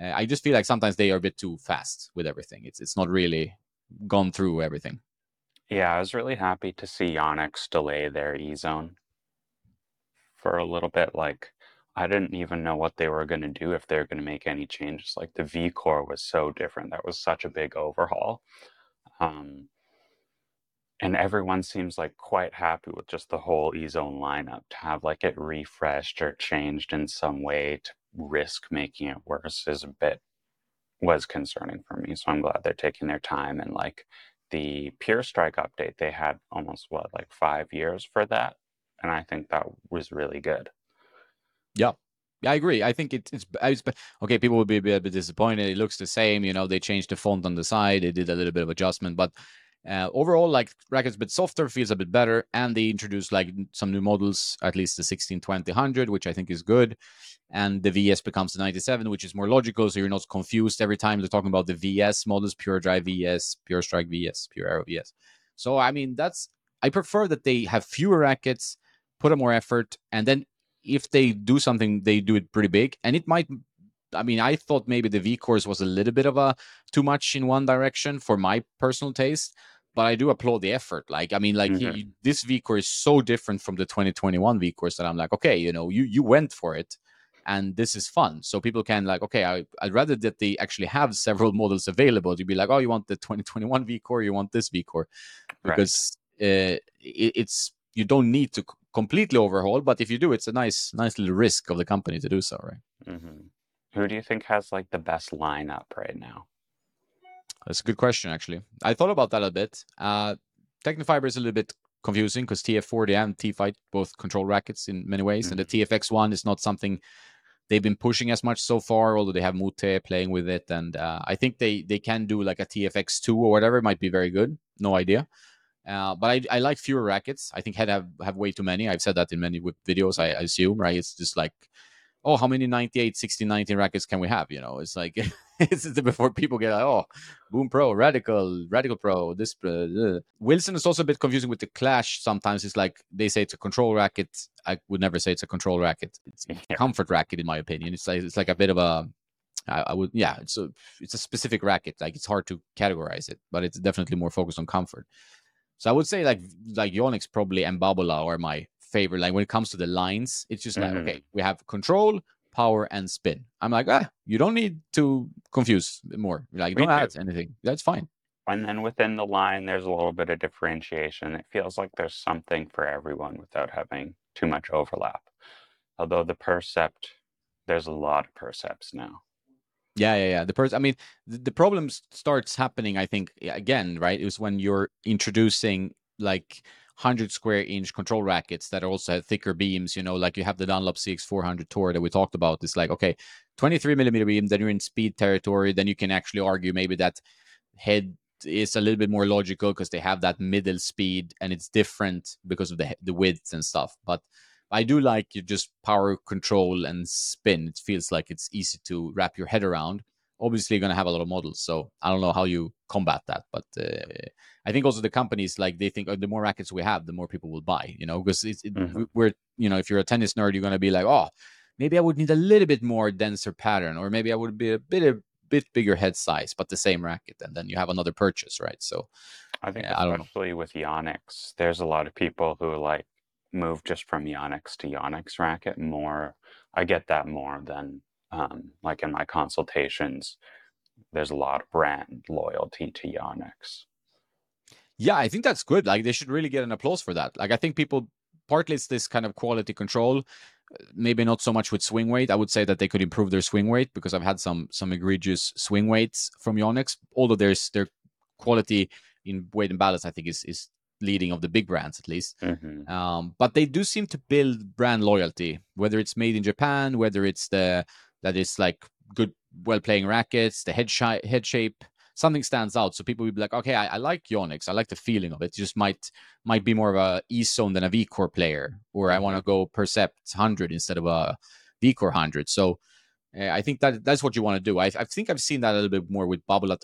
uh, i just feel like sometimes they are a bit too fast with everything it's it's not really gone through everything Yeah, I was really happy to see Yonex delay their E zone for a little bit. Like, I didn't even know what they were going to do if they were going to make any changes. Like, the V Core was so different. That was such a big overhaul. Um, and everyone seems like quite happy with just the whole E zone lineup to have like it refreshed or changed in some way to risk making it worse is a bit was concerning for me. So I'm glad they're taking their time and like the Pure Strike update, they had almost what, like five years for that. And I think that was really good. Yeah, I agree. I think it, it's it's okay. People will be a bit, a bit disappointed. It looks the same, you know. They changed the font on the side. They did a little bit of adjustment, but uh, overall, like racket's a bit softer, feels a bit better, and they introduced like some new models, at least the 16, 20, 100, which I think is good. And the VS becomes the 97, which is more logical, so you're not confused every time they're talking about the VS models, Pure Drive VS, Pure Strike VS, Pure Aero VS. So I mean, that's I prefer that they have fewer rackets, put a more effort, and then if they do something, they do it pretty big. And it might, I mean, I thought maybe the V cores was a little bit of a too much in one direction for my personal taste, but I do applaud the effort. Like, I mean, like Mhm. you, this V cores is so different from the 2021 V cores that I'm like, okay, you know, you you went for it. And this is fun, so people can like, okay, I, I'd rather that they actually have several models available to be like, oh, you want the 2021 V core, you want this V core, Right. because uh, it, it's you don't need to completely overhaul, but if you do, it's a nice, nice little risk of the company to do so, right? hmm Who do you think has like the best lineup right now? That's a good question, actually. I thought about that a bit. Uh, Tecnifibre is a little bit confusing because TF40 and T-Fight both control rackets in many ways, and the TFX one is not something they've been pushing as much so far, although they have Mute playing with it, and uh, I think they they can do like a TFX two or whatever. It might be very good. No idea. Uh, but I, I like fewer rackets. I think head have, have way too many. I've said that in many videos. I, I assume right. It's just like oh, how many 98, 60, 19 rackets can we have? You know, it's like it's before people get like, oh, Boom Pro, Radical, Radical Pro, this. Uh, Wilson is also a bit confusing with the Clash. Sometimes it's like they say it's a control racket. I would never say it's a control racket. It's a comfort racket, in my opinion. It's like it's like a bit of a. I, I would, yeah. It's a it's a specific racket. Like it's hard to categorize it, but it's definitely more focused on comfort. So I would say like like Yonex probably and Babolat are my favorite. Like when it comes to the lines, it's just mm-hmm. like okay, we have control, power, and spin. I'm like, ah, you don't need to confuse more. Like, don't add anything. That's fine. And then within the line, there's a little bit of differentiation. It feels like there's something for everyone without having too much overlap. Although the percept, there's a lot of percepts now. Yeah, yeah, yeah. The person, I mean, the, the problem starts happening. I think again, right? It was when you're introducing like 100 square inch control rackets that also have thicker beams, you know, like you have the Dunlop CX400 Tour that we talked about. It's like, okay, 23 millimeter beam, then you're in speed territory. Then you can actually argue maybe that head is a little bit more logical because they have that middle speed and it's different because of the, the width and stuff. But I do like you just power control and spin. It feels like it's easy to wrap your head around obviously you're going to have a lot of models. So I don't know how you combat that, but uh, I think also the companies like they think oh, the more rackets we have, the more people will buy. You know, because it's it, mm-hmm. we're you know if you're a tennis nerd, you're going to be like, oh, maybe I would need a little bit more denser pattern, or maybe I would be a bit a bit bigger head size, but the same racket, and then you have another purchase, right? So I think yeah, especially I with Yonex, there's a lot of people who like move just from Yonex to Yonex racket more. I get that more than um, like in my consultations, there's a lot of brand loyalty to Yonex. Yeah, I think that's good. Like they should really get an applause for that. Like I think people partly it's this kind of quality control maybe not so much with swing weight i would say that they could improve their swing weight because i've had some some egregious swing weights from yonex although there's their quality in weight and balance i think is is leading of the big brands at least. Mm-hmm. Um, but they do seem to build brand loyalty, whether it's made in Japan, whether it's the that it's like good, well playing rackets, the head, shi- head shape, something stands out. So people will be like, okay, I, I, like Yonex. I like the feeling of it. it. just might might be more of a E zone than a V core player, or I want to go Percept 100 instead of a V core 100. So uh, I think that that's what you want to do. I, I think I've seen that a little bit more with Babolat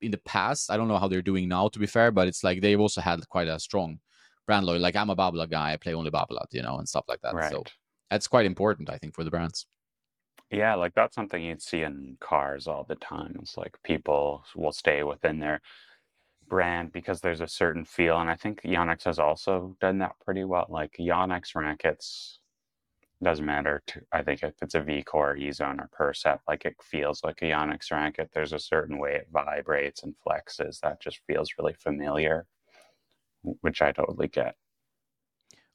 in the past. I don't know how they're doing now, to be fair, but it's like they've also had quite a strong brand loyalty. Like I'm a Babolat guy, I play only Babolat, you know, and stuff like that. Right. So that's quite important, I think, for the brands. Yeah, like that's something you'd see in cars all the time. It's like people will stay within their brand because there's a certain feel. And I think Yonex has also done that pretty well. Like Yonex rackets, doesn't matter. To, I think if it's a V core, E zone, or Percept, like it feels like a Yonex racket. There's a certain way it vibrates and flexes that just feels really familiar, which I totally get.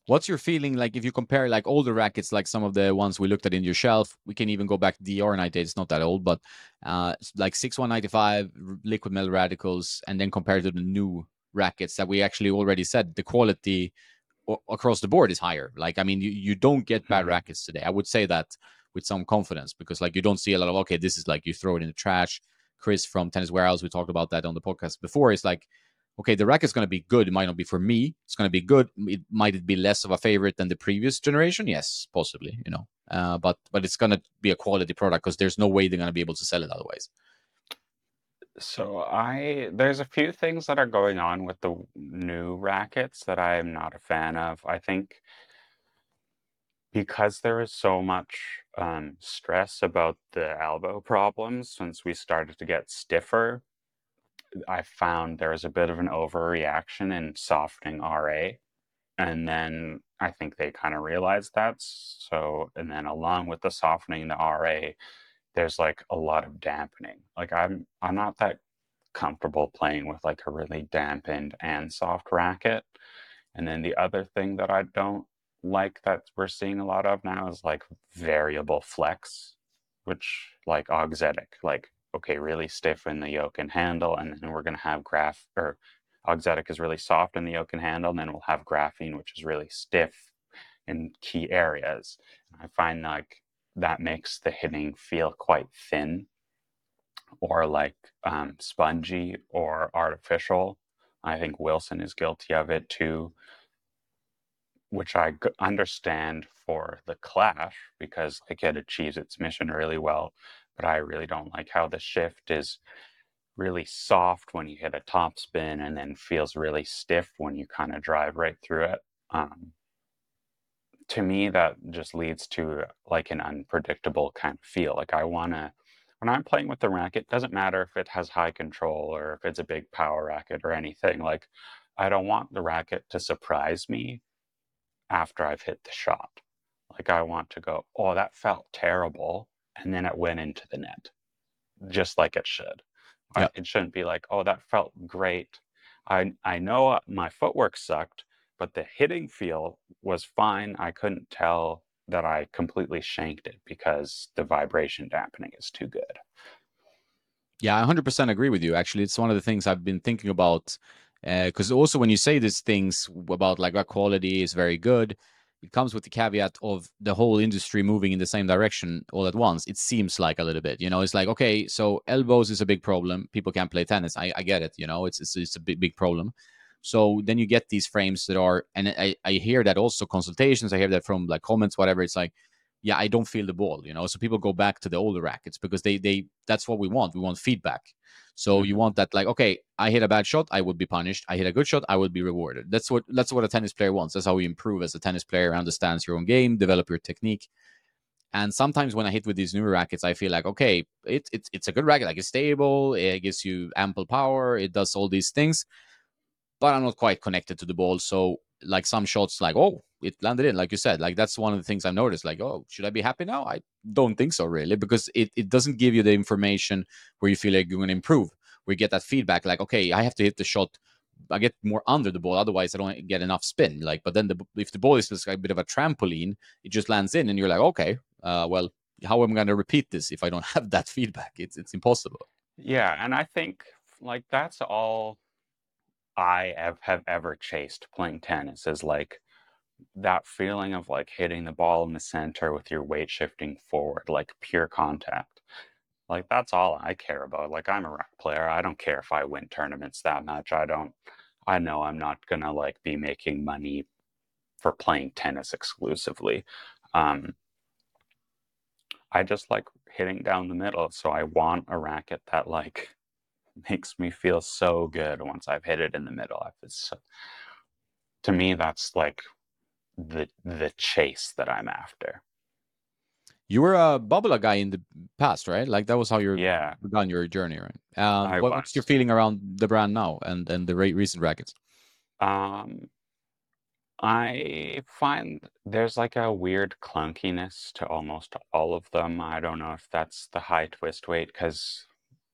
What's your feeling like if you compare like older rackets, like some of the ones we looked at in your shelf? We can even go back to DR98, it's not that old, but uh, like 6195 liquid metal radicals, and then compared to the new rackets that we actually already said the quality across the board is higher. Like, I mean, you, you don't get bad mm-hmm. rackets today. I would say that with some confidence because like you don't see a lot of okay, this is like you throw it in the trash. Chris from Tennis Warehouse, we talked about that on the podcast before. It's like okay, the rack is going to be good. It might not be for me. It's going to be good. It might it be less of a favorite than the previous generation? Yes, possibly. You know, uh, but but it's going to be a quality product because there's no way they're going to be able to sell it otherwise. So I there's a few things that are going on with the new rackets that I am not a fan of. I think because there is so much um, stress about the elbow problems since we started to get stiffer I found there was a bit of an overreaction in softening RA. And then I think they kind of realized that. So, and then along with the softening the RA, there's like a lot of dampening. Like I'm I'm not that comfortable playing with like a really dampened and soft racket. And then the other thing that I don't like that we're seeing a lot of now is like variable flex, which like auxetic, like okay, really stiff in the yoke and handle, and then we're going to have graph or auxetic is really soft in the yoke and handle, and then we'll have graphene, which is really stiff in key areas. I find like that makes the hitting feel quite thin or like um, spongy or artificial. I think Wilson is guilty of it too, which I g- understand for the Clash because like it achieves its mission really well. But I really don't like how the shift is really soft when you hit a top spin and then feels really stiff when you kind of drive right through it. Um, to me, that just leads to like an unpredictable kind of feel. Like I want to, when I'm playing with the racket, doesn't matter if it has high control or if it's a big power racket or anything. Like I don't want the racket to surprise me after I've hit the shot. Like I want to go, oh, that felt terrible. And then it went into the net, just like it should. Yeah. It shouldn't be like, oh, that felt great. I I know uh, my footwork sucked, but the hitting feel was fine. I couldn't tell that I completely shanked it because the vibration dampening is too good. Yeah, I 100% agree with you. Actually, it's one of the things I've been thinking about. Because uh, also, when you say these things about like what quality is very good, it comes with the caveat of the whole industry moving in the same direction all at once. It seems like a little bit, you know, it's like, okay, so elbows is a big problem. People can't play tennis. I, I get it, you know, it's, it's, it's a big, big problem. So then you get these frames that are, and I, I hear that also consultations. I hear that from like comments, whatever. It's like, yeah, I don't feel the ball, you know. So people go back to the older rackets because they they that's what we want. We want feedback. So mm-hmm. you want that like, okay, I hit a bad shot, I would be punished. I hit a good shot, I would be rewarded. That's what that's what a tennis player wants. That's how you improve as a tennis player, understands your own game, develop your technique. And sometimes when I hit with these newer rackets, I feel like, okay, it's it's it's a good racket, like it's stable, it gives you ample power, it does all these things but I'm not quite connected to the ball. So like some shots, like oh, it landed in, like you said. Like that's one of the things I've noticed. Like oh, should I be happy now? I don't think so really, because it it doesn't give you the information where you feel like you're to improve. We get that feedback, like okay, I have to hit the shot. I get more under the ball, otherwise I don't get enough spin. Like, but then the, if the ball is just like a bit of a trampoline, it just lands in, and you're like, okay, uh, well, how am I going to repeat this if I don't have that feedback? It's it's impossible. Yeah, and I think like that's all I have, have ever chased playing tennis is like that feeling of like hitting the ball in the center with your weight shifting forward, like pure contact. Like that's all I care about. Like I'm a rack player. I don't care if I win tournaments that much. I don't I know I'm not gonna like be making money for playing tennis exclusively. Um I just like hitting down the middle. So I want a racket that like makes me feel so good once I've hit it in the middle. It's, to me, that's like the the chase that I'm after. You were a Babolat guy in the past, right? Like that was how you're yeah begun your journey, right? Um, what, what's your feeling around the brand now and and the recent rackets? Um, I find there's like a weird clunkiness to almost all of them. I don't know if that's the high twist weight because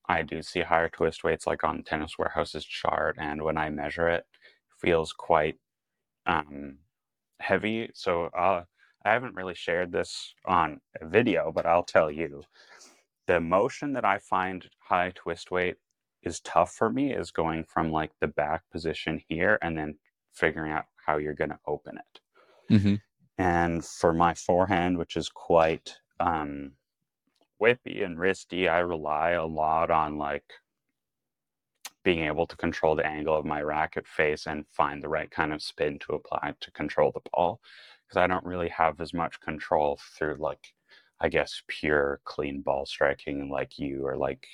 I do see higher twist weights like on Tennis Warehouse's chart, and when I measure it, feels quite um, heavy. So uh, I haven't really shared this on a video, but I'll tell you, the motion that I find high twist weight is tough for me is going from like the back position here and then figuring out how you're going to open it. Mm-hmm. And for my forehand, which is quite um, whippy and wristy, I rely a lot on like being able to control the angle of my racket face and find the right kind of spin to apply to control the ball because I don't really have as much control through like I guess pure clean ball striking like you or like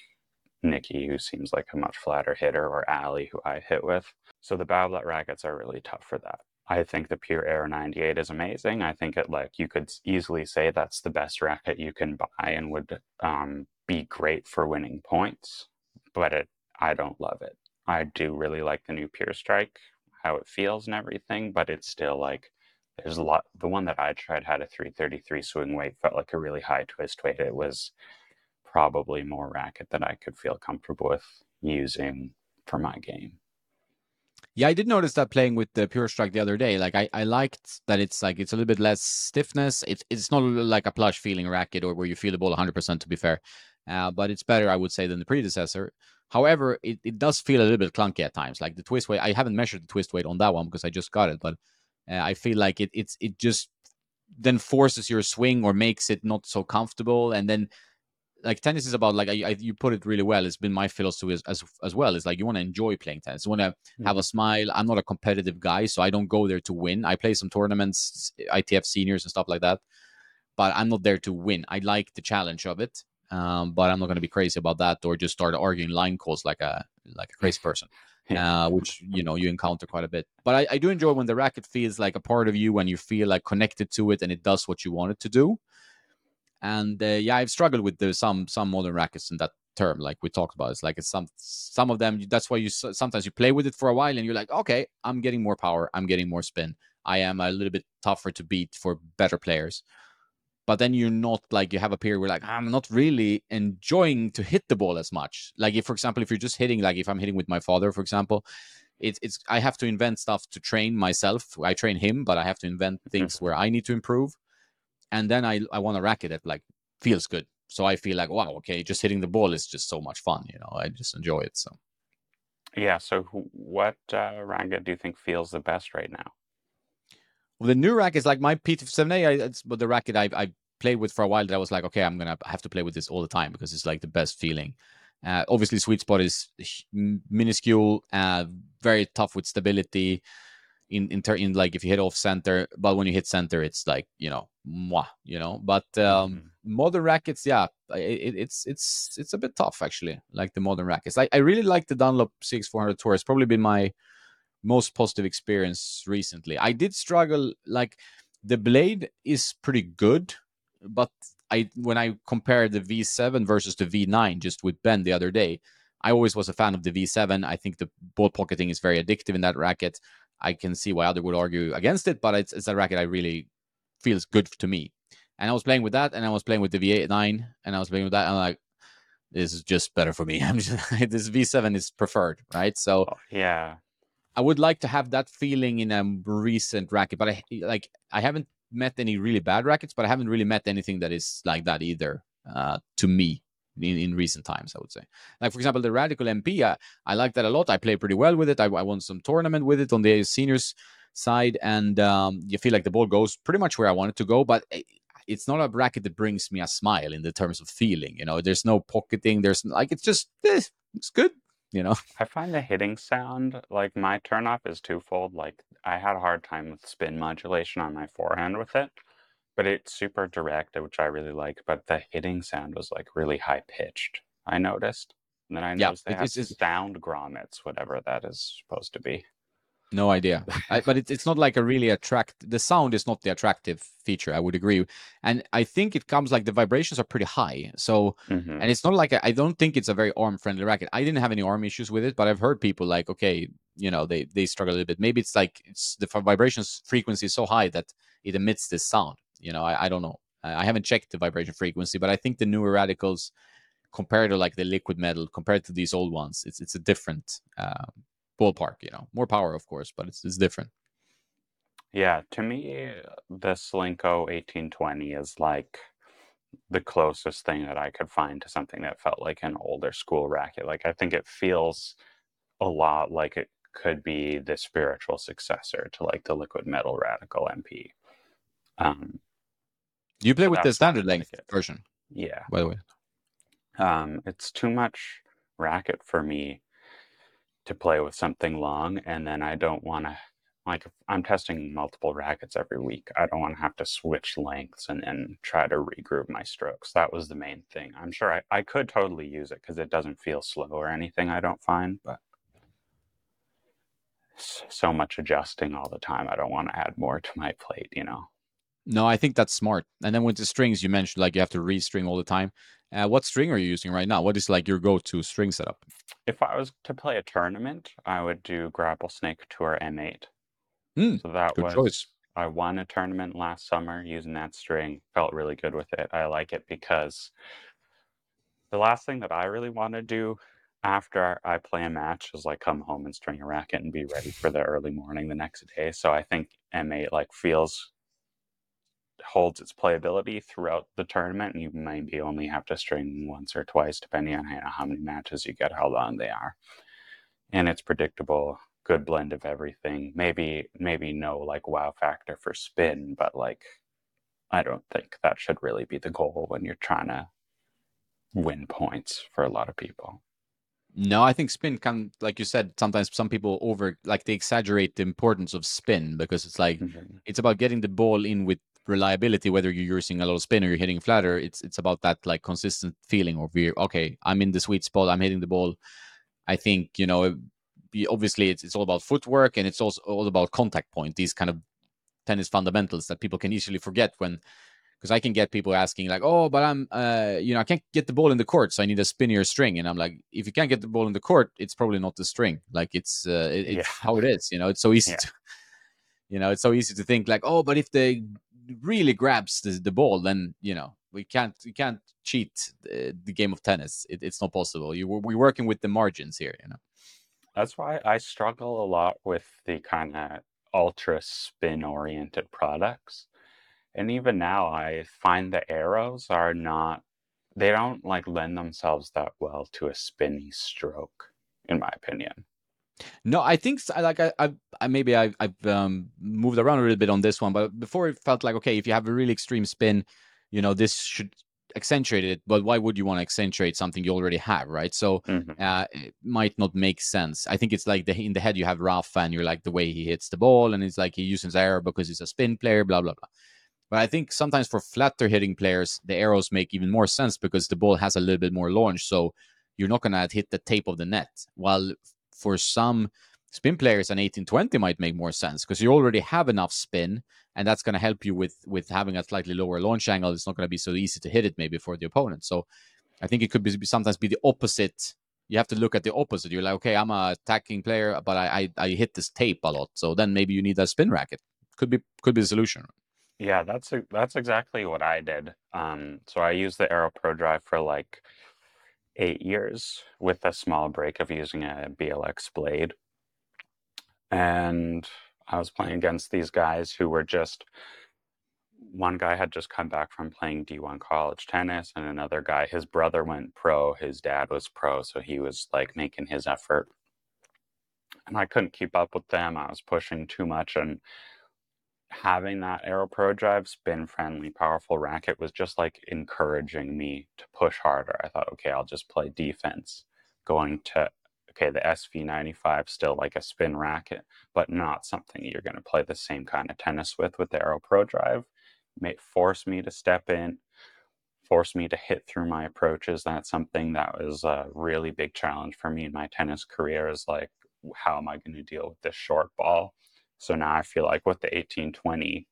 Nikki who seems like a much flatter hitter or Ali who I hit with. So the Babolat rackets are really tough for that. I think the Pure Aero 98 is amazing. I think it like you could easily say that's the best racket you can buy and would um, be great for winning points. But it, I don't love it. I do really like the new Pure Strike, how it feels and everything, but it's still like there's a lot. The one that I tried had a 333 swing weight, felt like a really high twist weight. It was probably more racket than I could feel comfortable with using for my game. Yeah, I did notice that playing with the Pure Strike the other day. Like I, I liked that it's like it's a little bit less stiffness. It's it's not like a plush feeling racket or where you feel the ball 100% to be fair. Uh, but it's better, I would say, than the predecessor. However, it, it does feel a little bit clunky at times. Like the twist weight, I haven't measured the twist weight on that one because I just got it, but uh, I feel like it it's it just then forces your swing or makes it not so comfortable and then like tennis is about like I, I, you put it really well. It's been my philosophy as as, as well. It's like you want to enjoy playing tennis. You want to mm-hmm. have a smile. I'm not a competitive guy so i don't go there to win. I play some tournaments itf seniors and stuff like that but i'm not there to win. I like the challenge of it um, but i'm not going to be crazy about that or just start arguing line calls like a like a crazy person uh, which you know you encounter quite a bit. But I, I do enjoy when the racket feels like a part of you when you feel like connected to it and it does what you want it to do and uh, yeah, I've struggled with the, some some modern rackets in that term, like we talked about. It's like it's some some of them. That's why you sometimes you play with it for a while and you're like, okay, I'm getting more power, I'm getting more spin. I am a little bit tougher to beat for better players. But then you're not like you have a period where like I'm not really enjoying to hit the ball as much. Like if, for example, if you're just hitting, like if I'm hitting with my father, for example, it's it's I have to invent stuff to train myself. I train him, but I have to invent things where I need to improve and then I I want a racket that like feels good. So I feel like wow, okay, just hitting the ball is just so much fun. You know, I just enjoy it. So yeah. So what uh, racket do you think feels the best right now? Well, the new racket is like my P7A. It's but the racket I I played with for a while. That I was like, okay, I'm gonna have to play with this all the time because it's like the best feeling. Uh, obviously, sweet spot is minuscule, uh, very tough with stability in in, ter- in like if you hit off center, but when you hit center, it's like you know, mwah, you know. But um, mm-hmm. modern rackets, yeah, it, it's it's it's a bit tough actually. Like the modern rackets, like I really like the Dunlop CX 400 Tour. It's probably been my most positive experience recently. I did struggle like the blade is pretty good, but I when I compare the V7 versus the V9 just with Ben the other day, I always was a fan of the V7. I think the ball pocketing is very addictive in that racket. I can see why other would argue against it, but it's, it's a racket I really feels good to me. And I was playing with that, and I was playing with the V8 9, and I was playing with that, and I'm like, this is just better for me. I'm just this V7 is preferred, right? So oh, yeah, I would like to have that feeling in a recent racket, but I like I haven't met any really bad rackets, but I haven't really met anything that is like that either. Uh, to me, in, in recent times, I would say. Like, for example, the Radical MP, I, I like that a lot. I play pretty well with it. I, I won some tournament with it on the seniors side, and um, you feel like the ball goes pretty much where I want it to go, but it's not a bracket that brings me a smile in the terms of feeling. You know, there's no pocketing. There's like, it's just, eh, it's good. You know, I find the hitting sound like my turnoff is twofold. Like, I had a hard time with spin modulation on my forehand with it but it's super direct, which I really like. But the hitting sound was like really high pitched. I noticed. And then I noticed yeah, they have it's, sound grommets, whatever that is supposed to be. No idea, I, but it's it's not like a really attract. The sound is not the attractive feature. I would agree, and I think it comes like the vibrations are pretty high. So, mm-hmm. and it's not like I don't think it's a very arm friendly racket. I didn't have any arm issues with it, but I've heard people like, okay, you know, they they struggle a little bit. Maybe it's like it's the vibrations frequency is so high that it emits this sound. You know, I, I don't know. I haven't checked the vibration frequency, but I think the newer radicals, compared to like the liquid metal, compared to these old ones, it's it's a different uh, ballpark. You know, more power, of course, but it's it's different. Yeah, to me, the Solinco 1820 is like the closest thing that I could find to something that felt like an older school racket. Like I think it feels a lot like it could be the spiritual successor to like the liquid metal radical MP. Um, you play with the standard length version. Yeah. By the way. Um, it's too much racket for me to play with something long, and then I don't want to. Like, I'm testing multiple rackets every week. I don't want to have to switch lengths and then try to regroove my strokes. That was the main thing. I'm sure I, I could totally use it because it doesn't feel slow or anything, I don't find, but so much adjusting all the time. I don't want to add more to my plate, you know? No, I think that's smart. And then with the strings, you mentioned like you have to restring all the time. Uh, what string are you using right now? What is like your go-to string setup? If I was to play a tournament, I would do Grapplesnake Tour M8. Mm, so that was choice. I won a tournament last summer using that string. Felt really good with it. I like it because the last thing that I really want to do after I play a match is like come home and string a racket and be ready for the early morning the next day. So I think M8 like feels holds its playability throughout the tournament. You maybe only have to string once or twice, depending on how many matches you get, how long they are. And it's predictable, good blend of everything. Maybe maybe no like wow factor for spin, but like I don't think that should really be the goal when you're trying to win points for a lot of people. No, I think spin can, like you said, sometimes some people over, like they exaggerate the importance of spin because it's like mm-hmm. it's about getting the ball in with reliability. Whether you're using a little spin or you're hitting flatter, it's it's about that like consistent feeling of okay, I'm in the sweet spot, I'm hitting the ball. I think you know, obviously it's it's all about footwork and it's also all about contact point. These kind of tennis fundamentals that people can easily forget when because I can get people asking like, "Oh, but I'm, uh, you know, I can't get the ball in the court, so I need a spinnier string." And I'm like, if you can't get the ball in the court, it's probably not the string. Like it's, uh, it, it's yeah. how it is. You know, it's so easy yeah. to, you know, it's so easy to think like, "Oh, but if they really grabs the, the ball, then you know, we can't, we can't cheat the, the game of tennis. It, it's not possible. You we're working with the margins here. You know, that's why I struggle a lot with the kind of ultra spin oriented products and even now i find the Aeros are not they don't like lend themselves that well to a spinny stroke in my opinion no i think like i i, I maybe I, i've um, moved around a little bit on this one but before it felt like okay if you have a really extreme spin you know this should accentuate it but why would you want to accentuate something you already have right so mm-hmm. uh, it might not make sense i think it's like the in the head you have Rafa and you're like the way he hits the ball and it's like he uses Aero because he's a spin player blah blah blah but I think sometimes for flatter hitting players, the Aeros make even more sense because the ball has a little bit more launch. So you're not going to hit the tape of the net. While for some spin players, an 1820 might make more sense because you already have enough spin and that's going to help you with with having a slightly lower launch angle. It's not going to be so easy to hit it maybe for the opponent. So I think it could be sometimes be the opposite. You have to look at the opposite. You're like, okay, I'm a attacking player, but I, I, I hit this tape a lot. So then maybe you need a spin racket. Could be could be the solution. Yeah, that's that's exactly what I did. Um, so I used the Aero Pro Drive for like eight years with a small break of using a BLX blade. And I was playing against these guys who were just one guy had just come back from playing D1 college tennis, and another guy, his brother went pro, his dad was pro, so he was like making his effort. And I couldn't keep up with them. I was pushing too much and having that Aero Pro Drive spin friendly, powerful racket was just like encouraging me to push harder. I thought, okay, I'll just play defense. Going to, okay, the SV95 still like a spin racket, but not something you're going to play the same kind of tennis with with the Aero Pro Drive. May force me to step in, force me to hit through my approaches. That's something that was a really big challenge for me in my tennis career is like, how am I going to deal with this short ball? So now I feel like with the 1820,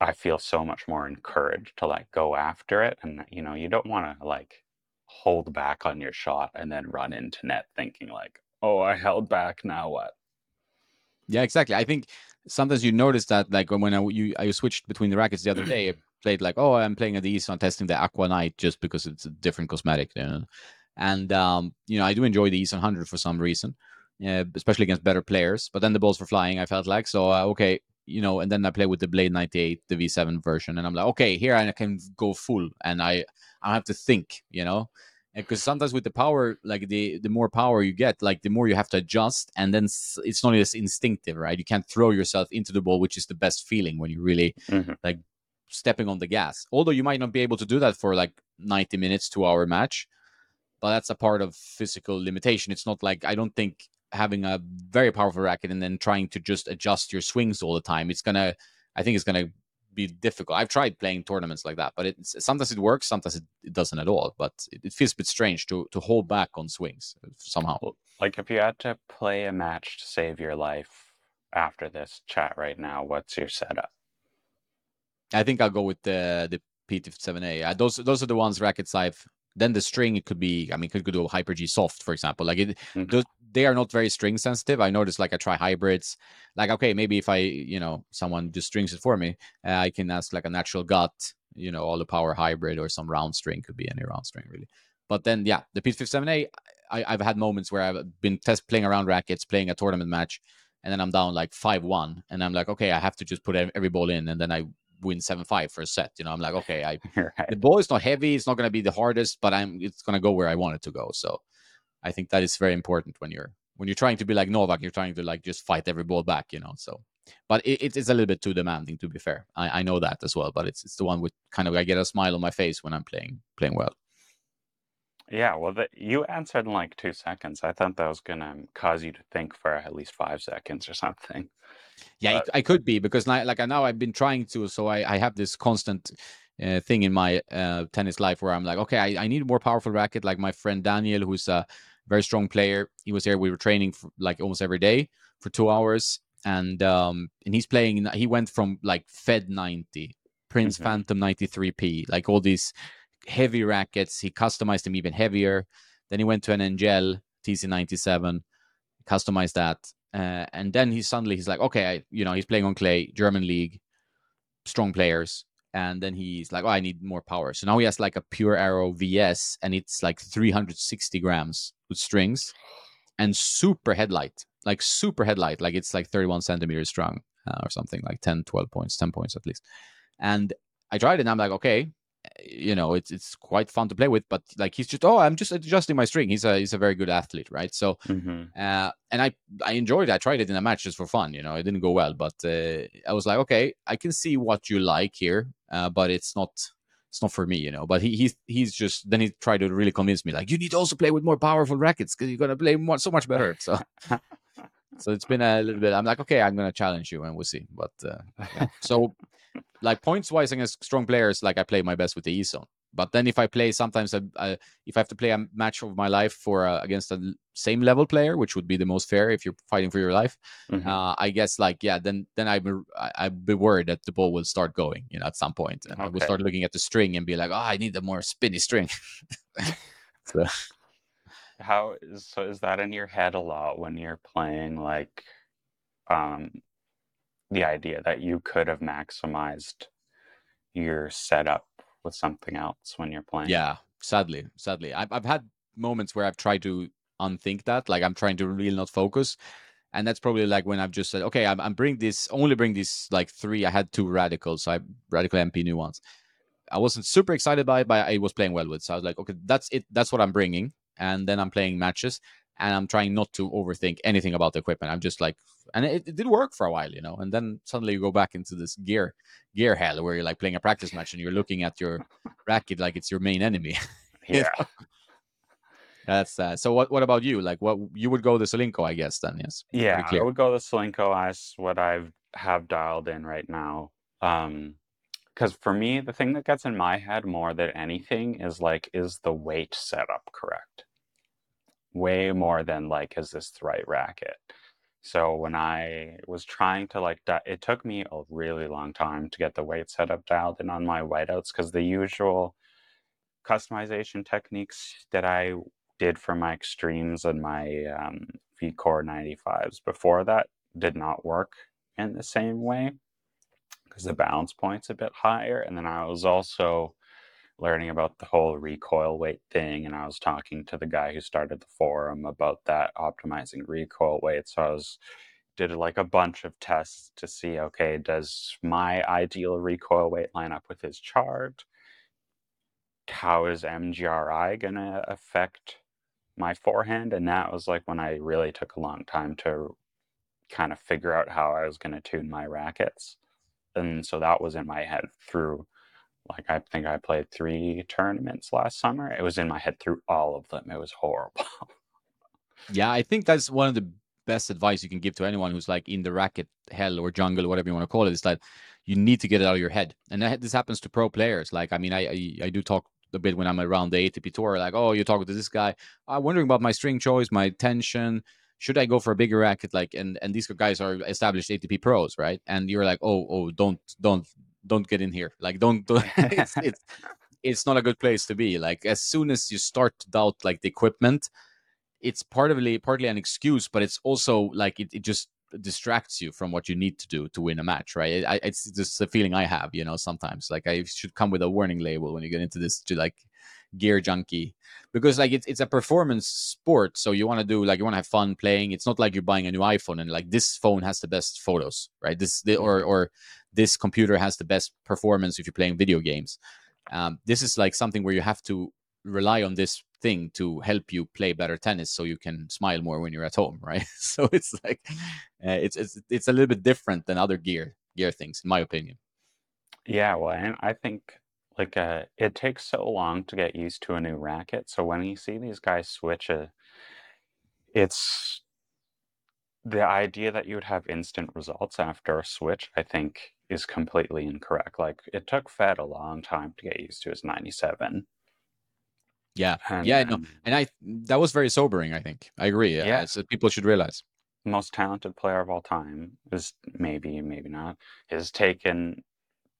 I feel so much more encouraged to like go after it. And, you know, you don't want to like hold back on your shot and then run into net thinking like, oh, I held back. Now what? Yeah, exactly. I think sometimes you notice that like when I, you, I switched between the rackets the other day, I played like, oh, I'm playing a these on testing the Aqua Night just because it's a different cosmetic. You know? And, um, you know, I do enjoy the East 100 for some reason uh, especially against better players. But then the balls were flying. I felt like so uh, okay, you know. And then I play with the Blade 98, the V7 version, and I'm like, okay, here I can go full, and I I have to think, you know, because sometimes with the power, like the the more power you get, like the more you have to adjust, and then it's not as instinctive, right? You can't throw yourself into the ball, which is the best feeling when you really mm-hmm. like stepping on the gas. Although you might not be able to do that for like 90 minutes, two hour match, but that's a part of physical limitation. It's not like I don't think having a very powerful racket and then trying to just adjust your swings all the time. It's gonna, I think, it's gonna be difficult. I've tried playing tournaments like that, but it's sometimes it works, sometimes it, it doesn't at all. But it, it, feels a bit strange to to hold back on swings somehow. Like if you had to play a match to save your life after this chat right now, what's your setup? I think I'll go with the the PT7A. Uh, those those are the ones rackets I've then the string it could be i mean could go to hyper g soft for example like it mm-hmm. those, they are not very string sensitive i noticed like i try hybrids like okay maybe if i you know someone just strings it for me uh, i can ask like a natural gut you know all the power hybrid or some round string could be any round string really but then yeah the p57a I, i've had moments where i've been test playing around rackets playing a tournament match and then i'm down like 5-1 and i'm like okay i have to just put every ball in and then i win seven five for a set. You know, I'm like, okay, I right. the ball is not heavy, it's not going to be the hardest, but I'm it's going to go where I want it to go. So I think that is very important when you're when you're trying to be like Novak, you're trying to like just fight every ball back. You know, so but it, it is a little bit too demanding. To be fair, I, I know that as well. But it's it's the one with kind of I get a smile on my face when I'm playing playing well. Yeah, well, the, you answered in like two seconds. I thought that was gonna cause you to think for at least five seconds or something. Yeah, but... I could be because now, like now I've been trying to, so I, I have this constant uh, thing in my uh, tennis life where I'm like, okay, I, I need a more powerful racket. Like my friend Daniel, who's a very strong player, he was here. We were training for, like almost every day for two hours, and um, and he's playing. He went from like Fed 90, Prince mm-hmm. Phantom 93P, like all these heavy rackets. He customized them even heavier. Then he went to an Angell TC97, customized that, uh, and then he suddenly he's like, okay, I, you know, he's playing on clay, German league, strong players, and then he's like, oh, I need more power. So now he has like a Pure Aero VS, and it's like 360 grams with strings, and super headlight, like super headlight, like it's like 31 centimeters strong uh, or something, like 10, 12 points, 10 points at least. And I tried it, and I'm like, okay, you know it's it's quite fun to play with but like he's just oh i'm just adjusting my string. He's a he's a very good athlete right? So mm-hmm. uh, and i i enjoyed it i tried it in a match just for fun you know it didn't go well but uh, i was like okay i can see what you like here uh, but it's not it's not for me you know? But he he's he's just then he tried to really convince me like you need to also play with more powerful rackets because you're gonna play more, so much better so so it's been a little bit i'm like okay i'm gonna challenge you and we'll see but uh, yeah. so like points wise against strong players, like I play my best with the E zone. But then if I play sometimes, I, I, if I have to play a match of my life for uh, against a same level player, which would be the most fair if you're fighting for your life, mm-hmm. uh, I guess like yeah, then then I I'd be worried that the ball will start going, you know, at some point, and okay. I will start looking at the string and be like, oh, I need a more spinny string. so. How is so? Is that in your head a lot when you're playing like um the idea that you could have maximized your setup with something else when you're playing. Yeah, sadly, sadly, I've I've had moments where I've tried to unthink that, like I'm trying to really not focus, and that's probably like when I've just said, okay, I'm, I'm bring this only bring these like three. I had two radicals, so I radical MP new ones. I wasn't super excited by it, but I was playing well with. So I was like, okay, that's it. That's what I'm bringing, and then I'm playing matches and I'm trying not to overthink anything about the equipment. I'm just like, and it, it, did work for a while, you know. And then suddenly you go back into this gear gear hell where you're like playing a practice match and you're looking at your racket like it's your main enemy. yeah. That's uh, so. What what about you? Like, what you would go the Solinco, I guess. Then yes. Yeah, I would go the Solinco as what I have dialed in right now. Um, because for me, the thing that gets in my head more than anything is like, is the weight setup correct? way more than like, is this the right racket? So when I was trying to like, di- it took me a really long time to get the weight setup dialed in on my whiteouts because the usual customization techniques that I did for my extremes and my um, VCore 95s before that did not work in the same way because the balance point's a bit higher. And then I was also learning about the whole recoil weight thing and I was talking to the guy who started the forum about that optimizing recoil weight. So I was did like a bunch of tests to see okay, does my ideal recoil weight line up with his chart? How is MGRI gonna affect my forehand? And that was like when I really took a long time to kind of figure out how I was gonna tune my rackets. And so that was in my head through like I think I played three tournaments last summer. It was in my head through all of them. It was horrible. yeah, I think that's one of the best advice you can give to anyone who's like in the racket hell or jungle, whatever you want to call it. is that you need to get it out of your head. And that, this happens to pro players. Like, I mean, I, I, I do talk a bit when I'm around the ATP tour, like, oh, you're talking to this guy. I'm wondering about my string choice, my tension. Should I go for a bigger racket? Like, and and these guys are established ATP pros, right? And you're like, oh, oh, don't, don't, don't get in here like don't, don't it's, it's, it's not a good place to be like as soon as you start to doubt like the equipment it's partly partly an excuse but it's also like it, it just distracts you from what you need to do to win a match right I, it's just a feeling i have you know sometimes like i should come with a warning label when you get into this to like gear junkie. Because like it's, it's a performance sport so you want to do like you want to have fun playing. It's not like you're buying a new iphone and like this phone has the best photos right? This the, or or this computer has the best performance if you're playing video games. Um, this is like something where you have to rely on this thing to help you play better tennis so you can smile more when you're at home right? So it's like uh, it's it's it's a little bit different than other gear gear things in my opinion. Yeah well and i think like uh it takes so long to get used to a new racket so when you see these guys switch a it's the idea that you would have instant results after a switch i think is completely incorrect like it took fed a long time to get used to his 97 yeah, and, yeah, no, and I that was very sobering. I think I agree. Yeah, yeah. So people should realize most talented player of all time is maybe, maybe not, has taken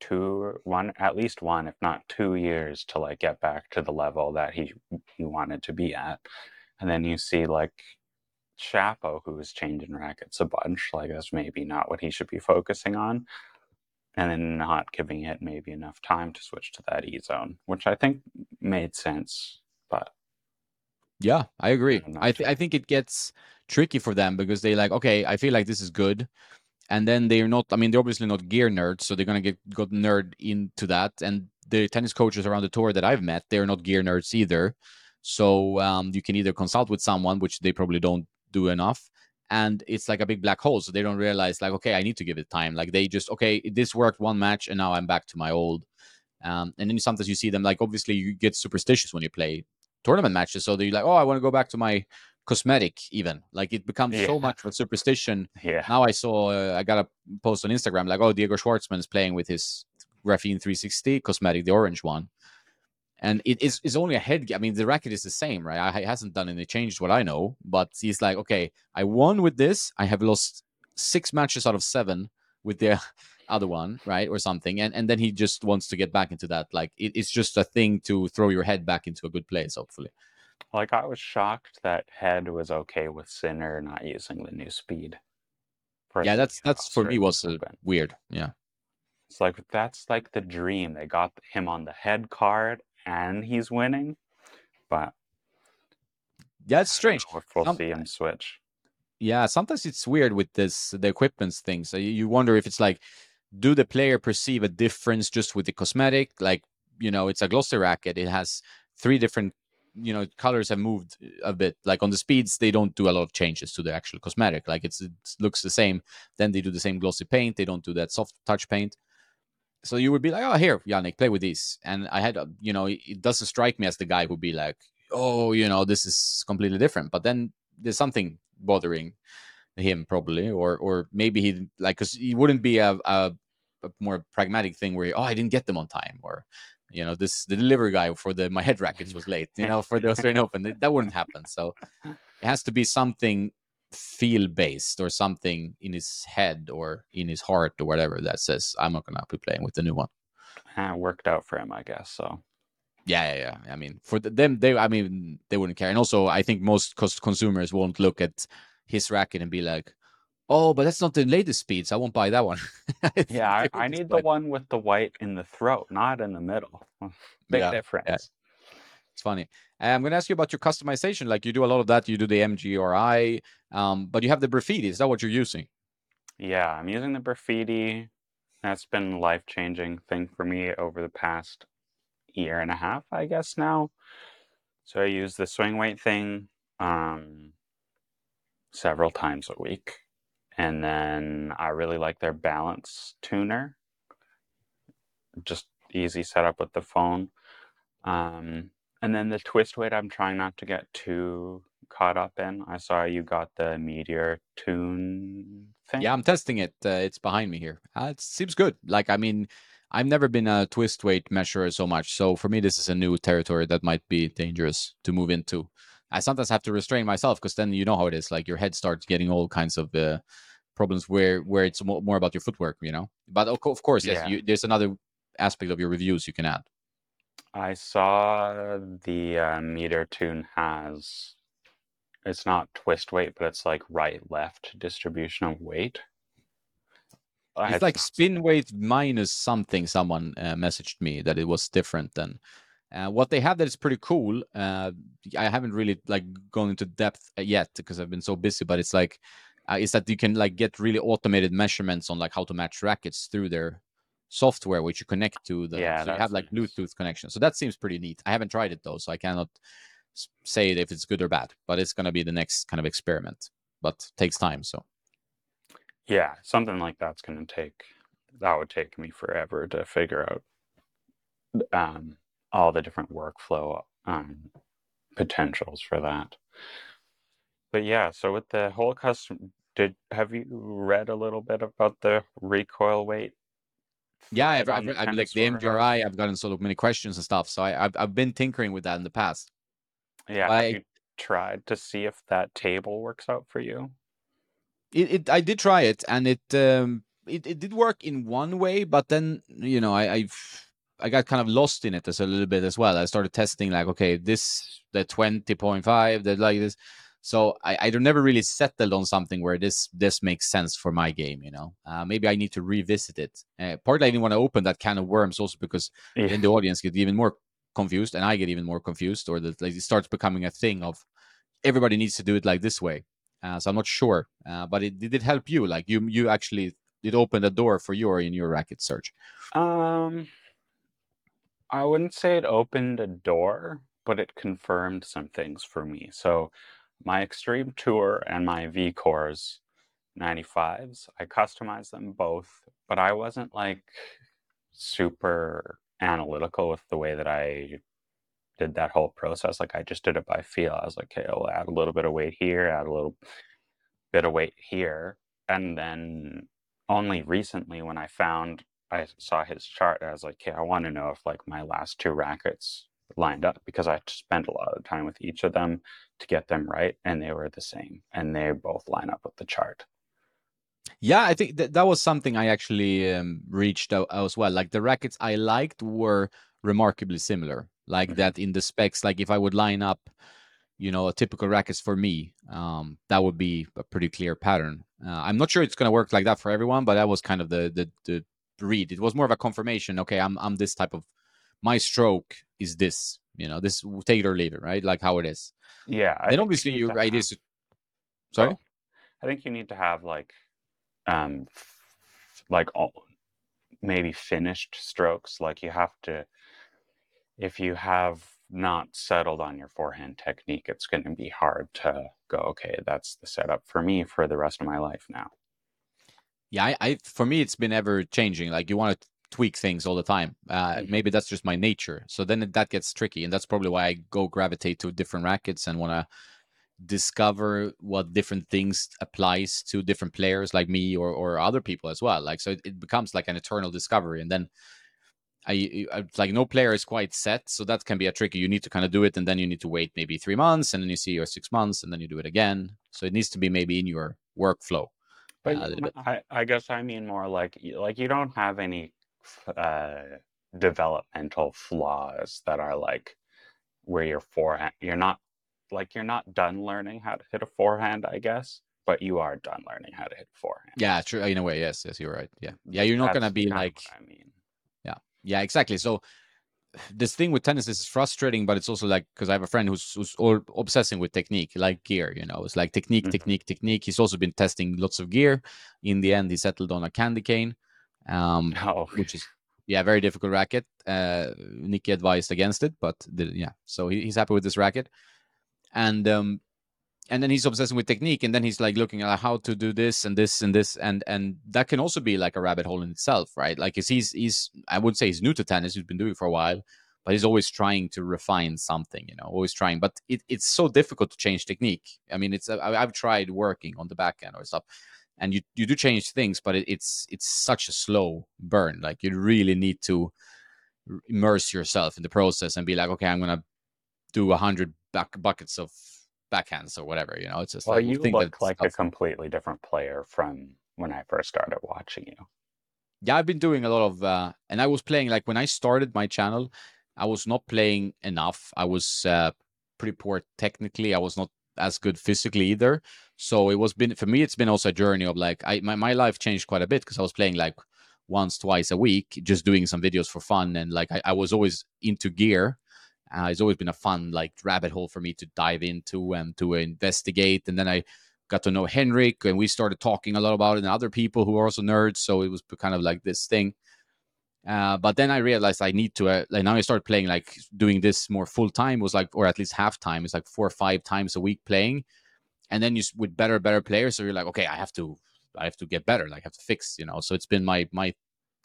two, one, at least one, if not two years to like get back to the level that he he wanted to be at, and then you see like Shapo, who is changing rackets a bunch, like that's maybe not what he should be focusing on, and then not giving it maybe enough time to switch to that E zone, which I think made sense but yeah, I agree. I th- I think it gets tricky for them because they like, okay, I feel like this is good, and then they're not. I mean, they're obviously not gear nerds, so they're gonna get got nerd into that. And the tennis coaches around the tour that I've met, they're not gear nerds either. So um, you can either consult with someone, which they probably don't do enough, and it's like a big black hole. So they don't realize, like, okay, I need to give it time. Like they just, okay, this worked one match, and now I'm back to my old. Um, and then sometimes you see them like, obviously, you get superstitious when you play tournament matches. So they're like, oh, I want to go back to my cosmetic even. Like it becomes yeah. so much of a superstition. Yeah. Now i saw uh, i got a post on instagram like oh diego schwartzman is playing with his graphene 360 cosmetic the orange one. And it is it's only a head i mean the racket is the same right? I, hasn't done any changes what i know. But he's like okay i won with this. I have lost six matches out of seven with the other one, right, or something, and and then he just wants to get back into that. Like it, it's just a thing to throw your head back into a good place, hopefully. Like I was shocked that Head was okay with Sinner not using the new speed. Yeah, that's that's for me was uh, weird. Yeah, it's like that's like the dream. They got him on the head card and he's winning, but yeah, it's strange. If we'll um, see him switch. Yeah, sometimes it's weird with this the equipment thing. So you wonder if it's like do the player perceive a difference just with the cosmetic? Like, you know, it's a glossy racket. It has three different, you know, colors have moved uh, a bit. Like on the speeds, they don't do a lot of changes to the actual cosmetic. Like it looks the same. Then they do the same glossy paint. They don't do that soft touch paint. So you would be like, oh, here, Jannik, play with these. And I had, uh, you know, it doesn't strike me as the guy who'd be like, oh, you know, this is completely different. But then there's something bothering him probably or or maybe he like because he wouldn't be a, a a more pragmatic thing where oh I didn't get them on time or you know this the delivery guy for the my head rackets was late you know for the Australian Open that wouldn't happen so it has to be something feel based or something in his head or in his heart or whatever that says I'm not gonna be playing with the new one. Worked out for him, I guess. So yeah, yeah, yeah. I mean, for them, they, I mean, they wouldn't care. And also, I think most consumers won't look at his racket and be like, Oh, but that's not the latest speeds. I won't buy that one. yeah, I, I need the one with the white in the throat, not in the middle. Big yeah, difference. Yeah. It's funny. I'm going to ask you about your customization. Like you do a lot of that. You do the MGRI, um, but you have the graffiti. Is that what you're using? Yeah, I'm using the graffiti. That's been life changing thing for me over the past year and a half, I guess now. So I use the swing weight thing um, several times a week. And then I really like their balance tuner. Just easy setup with the phone. Um, and then the twist weight, I'm trying not to get too caught up in. I saw you got the Meteor tune thing. Yeah, I'm testing it. Uh, it's behind me here. Uh, it seems good. Like, I mean, I've never been a twist weight measurer so much. So for me, this is a new territory that might be dangerous to move into. I sometimes have to restrain myself because then you know how it is. Like your head starts getting all kinds of uh, problems where where it's more, more about your footwork, you know. But of, course, yes, yeah. you, there's another aspect of your reviews you can add. I saw the uh, Meteor tune has it's not twist weight, but it's like right left distribution of weight. It's like spin weight minus something. Someone uh, messaged me that it was different than uh, what they have that is pretty cool. Uh, I haven't really like gone into depth yet because I've been so busy, but it's like uh, is that you can like get really automated measurements on like how to match rackets through their software which you connect to the Yeah, so you have like. Bluetooth connection. So that seems pretty neat. I haven't tried it though, so I cannot say if it's good or bad. But it's gonna be the next kind of experiment. But takes time. So Yeah, something like that's going to take that would take me forever to figure out um, all the different workflow um, potentials for that. But yeah, so with the whole custom, did have you read a little bit about the recoil weight? yeah, I've, I've, the I've like the? MGRI. I've gotten sort of many questions and stuff. So I, I've I've been tinkering with that in the past. Yeah, I- have you tried to see if that table works out for you? it, it I did try it and it um it, it did work in one way, but then you know I I've I got kind of lost in it as a little bit as well. I started testing like okay this the twenty point five that like this. So I, I don't never really settled on something where this this makes sense for my game, you know. Uh, maybe I need to revisit it. Uh, partly I didn't want to open that can of worms also because Yeah. then the audience get even more confused and I get even more confused, or that like, it starts becoming a thing of everybody needs to do it like this way. Uh, so I'm not sure, uh, but it did it help you? Like you you actually it opened a door for you in your racket search. Um, I wouldn't say it opened a door, but it confirmed some things for me. So, my Extreme Tour and my V Cores 95s, I customized them both, but I wasn't like super analytical with the way that I did that whole process. Like, I just did it by feel. I was like, okay, I'll add a little bit of weight here, add a little bit of weight here. And then only recently, when I found I saw his chart, I was like, okay, I want to know if like my last two rackets lined up because I spent a lot of time with each of them to get them right, and they were the same, and they both line up with the chart. Yeah, I think that that was something I actually um, reached out as well. Like the rackets I liked were remarkably similar. Like Mhm. that in the specs. Like if I would line up, you know, a typical rackets for me, um, that would be a pretty clear pattern. Uh, I'm not sure it's going to work like that for everyone, but that was kind of the the the read. It was more of a confirmation. Okay, I'm I'm this type of my stroke is this. You know, this take it or leave it, right? Like how it is. Yeah, I then obviously you to right is sorry. Oh, I think you need to have like, um, f- like all, maybe finished strokes. Like you have to, if you have not settled on your forehand technique, it's going to be hard to go. Okay, that's the setup for me for the rest of my life now. Yeah, I, I for me it's been ever changing. Like you want to tweak things all the time. Uh, Mhm. Maybe that's just my nature. So then that gets tricky, and that's probably why I go gravitate to different rackets and want to discover what different things applies to different players like me or or other people as well. Like so, it, it becomes like an eternal discovery, and then. I, I like no player is quite set, so that can be a tricky. You need to kind of do it, and then you need to wait maybe three months, and then you see your six months, and then you do it again. So it needs to be maybe in your workflow. But a y- little bit. I, I guess I mean more like like you don't have any uh, developmental flaws that are like where your forehand you're not like you're not done learning how to hit a forehand, I guess, but you are done learning how to hit forehand. Yeah, true. In a way, yes, yes, you're right. Yeah, yeah, you're not gonna be like, I mean. yeah, yeah, exactly. So this thing with tennis is frustrating, but it's also like because I have a friend who's who's all obsessing with technique, like gear. You know, it's like technique, Mhm. technique, technique. He's also been testing lots of gear. In the end, he settled on a candy cane, um, Oh, which is yeah, very difficult racket. Uh, Nicky advised against it, but the, yeah, so he, he's happy with this racket, and um, and then he's obsessing with technique, and then he's like looking at how to do this and this and this, and and that can also be like a rabbit hole in itself, right? Like, 'cause he's he's I would say he's new to tennis, he's been doing it for a while, but he's always trying to refine something, you know, always trying. But it, it's so difficult to change technique. I mean, it's I, I've tried working on the back end or stuff, and you you do change things, but it, it's it's such a slow burn. Like you really need to immerse yourself in the process and be like, okay, I'm gonna do a hundred back buckets of backhands or whatever. You know, it's just well, like you think look like a completely different player from when I first started watching you. yeah i've been doing a lot of uh and i was playing like when i started my channel i was not playing enough i was uh pretty poor technically i was not as good physically either so it was been for me it's been also a journey of like i my, my life changed quite a bit because i was playing like once twice a week just doing some videos for fun and like i, I was always into gear uh, it's always been a fun like rabbit hole for me to dive into and to investigate and then i got to know Henrik and we started talking a lot about it and other people who are also nerds. So it was kind of like this thing. Uh, but then I realized I need to. Uh, like now I started playing like doing this more full time was like, or at least half time. It's like four or five times a week playing, and then you with better better players. So you're like, okay, I have to, I have to get better. Like I have to fix, you know. So it's been my my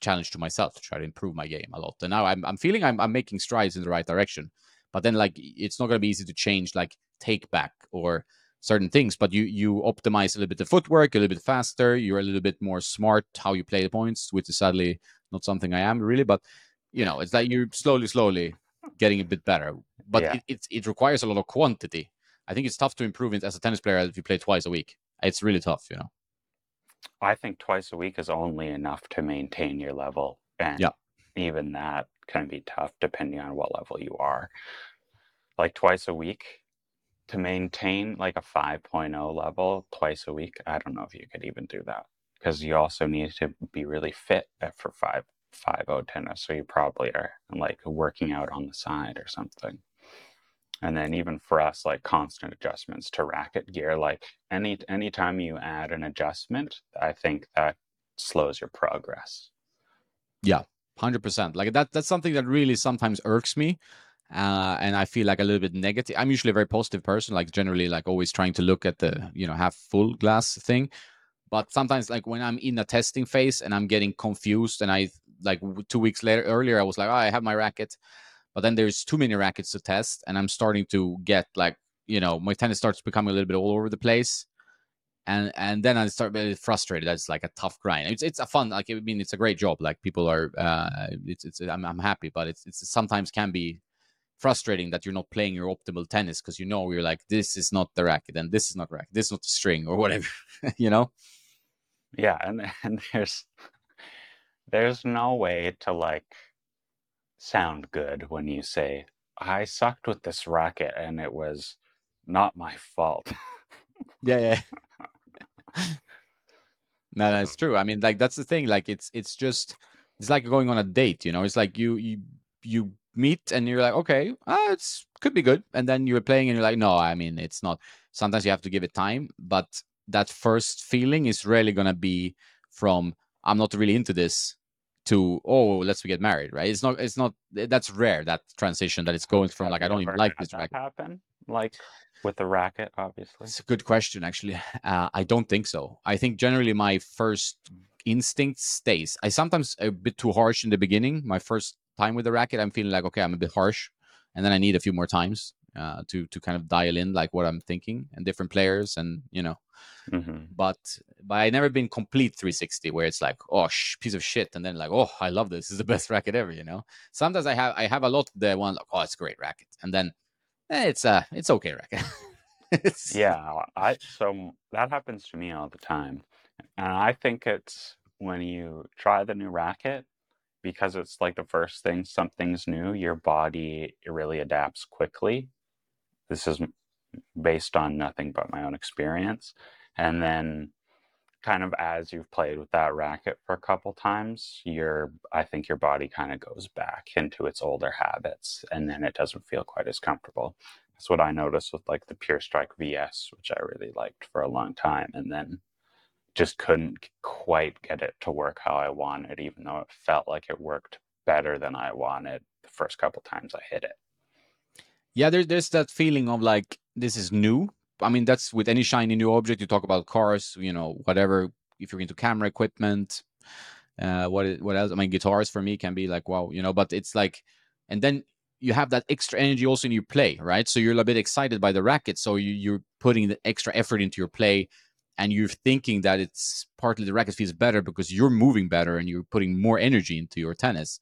challenge to myself to try to improve my game a lot. And now I'm I'm feeling I'm I'm making strides in the right direction. But then like it's not gonna be easy to change like take back or certain things, but you you optimize a little bit the footwork, a little bit faster. You're a little bit more smart how you play the points, which is sadly not something I am really. But you know, it's like you're slowly, slowly getting a bit better. But yeah. it, it, it requires a lot of quantity. I think it's tough to improve as a tennis player if you play twice a week. It's really tough, you know. I think twice a week is only enough to maintain your level, and yeah. even that can be tough depending on what level you are. Like twice a week, to maintain like a 5.0 level twice a week, I don't know if you could even do that because you also need to be really fit for 5 5.0 tennis. So you probably are like working out on the side or something. And then even for us, like constant adjustments to racket gear, like any anytime you add an adjustment, I think that slows your progress. Yeah, hundred percent. Like that. That's something that really sometimes irks me uh, and I feel like a little bit negative. I'm usually a very positive person, like generally, like always trying to look at the you know half full glass thing. But sometimes, like when I'm in a testing phase and I'm getting confused, and I like two weeks later earlier, I was like, oh, I have my racket, but then there's too many rackets to test, and I'm starting to get like you know my tennis starts becoming a little bit all over the place. And, and then I start getting frustrated. That's like a tough grind. It's it's a fun like I mean it's a great job. Like people are uh it's it's I'm, I'm happy, but it's it's sometimes can be frustrating that you're not playing your optimal tennis because you know you're like this is not the racket and this is not racket this is not the string or whatever you know yeah and and there's there's no way to like sound good when you say i sucked with this racket and it was not my fault yeah yeah no, no it's true i mean like that's the thing like it's it's just it's like going on a date you know it's like you you you meet and you're like, okay, uh, it's could be good. And then you're playing and you're like, no, I mean, it's not. Sometimes you have to give it time, but that first feeling is really gonna be from I'm not really into this to oh let's get married right? It's not it's not that's rare that transition that it's going from like i don't even like this racket happen like with the racket obviously. It's a good question actually. Uh, i don't think so. I think generally my first instinct stays. I sometimes a bit too harsh in the beginning my first time with the racket, I'm feeling like okay, I'm a bit harsh, and then I need a few more times uh, to to kind of dial in like what I'm thinking and different players and you know. Mm-hmm. But but I never been complete 360 where it's like oh sh- piece of shit and then like oh I love this. this is the best racket ever you know. Sometimes I have I have a lot the one like oh it's a great racket and then eh, it's a uh, it's okay racket. it's... Yeah, I so that happens to me all the time, and I think it's when you try the new racket because it's like the first thing something's new your body really adapts quickly this is based on nothing but my own experience and then kind of as you've played with that racket for a couple times your i think your body kind of goes back into its older habits and then it doesn't feel quite as comfortable that's what i noticed with like the pure strike vs which i really liked for a long time and then just couldn't quite get it to work how I wanted, even though it felt like it worked better than I wanted the first couple times I hit it. Yeah, there's there's that feeling of like this is new. I mean, that's with any shiny new object. You talk about cars, you know, whatever. If you're into camera equipment, uh, what what else? I mean, guitars for me can be like wow, you know. But it's like, and then you have that extra energy also in your play, right? So you're a bit excited by the racket, so you, you're putting the extra effort into your play and you're thinking that it's partly the racket feels better because you're moving better and you're putting more energy into your tennis.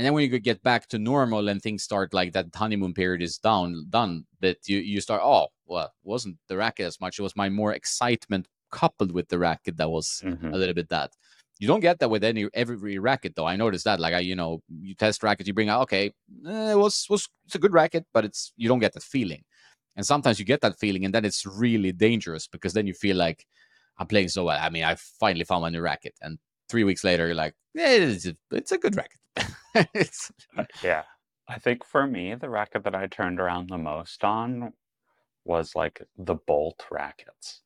And then when you get back to normal and things start like that honeymoon period is down done, that you you start oh well it wasn't the racket as much it was my more excitement coupled with the racket that was mm-hmm. a little bit that. You don't get that with any every racket though. I noticed that like I you know you test rackets you bring out okay eh, it was was it's a good racket but it's you don't get that feeling. And sometimes you get that feeling, and then it's really dangerous because then you feel like I'm playing so well. I mean, I finally found my new racket, and three weeks later, you're like, yeah, it's a, it's a good racket. it's uh, yeah. I think for me, the racket that I turned around the most on was like the bolt rackets.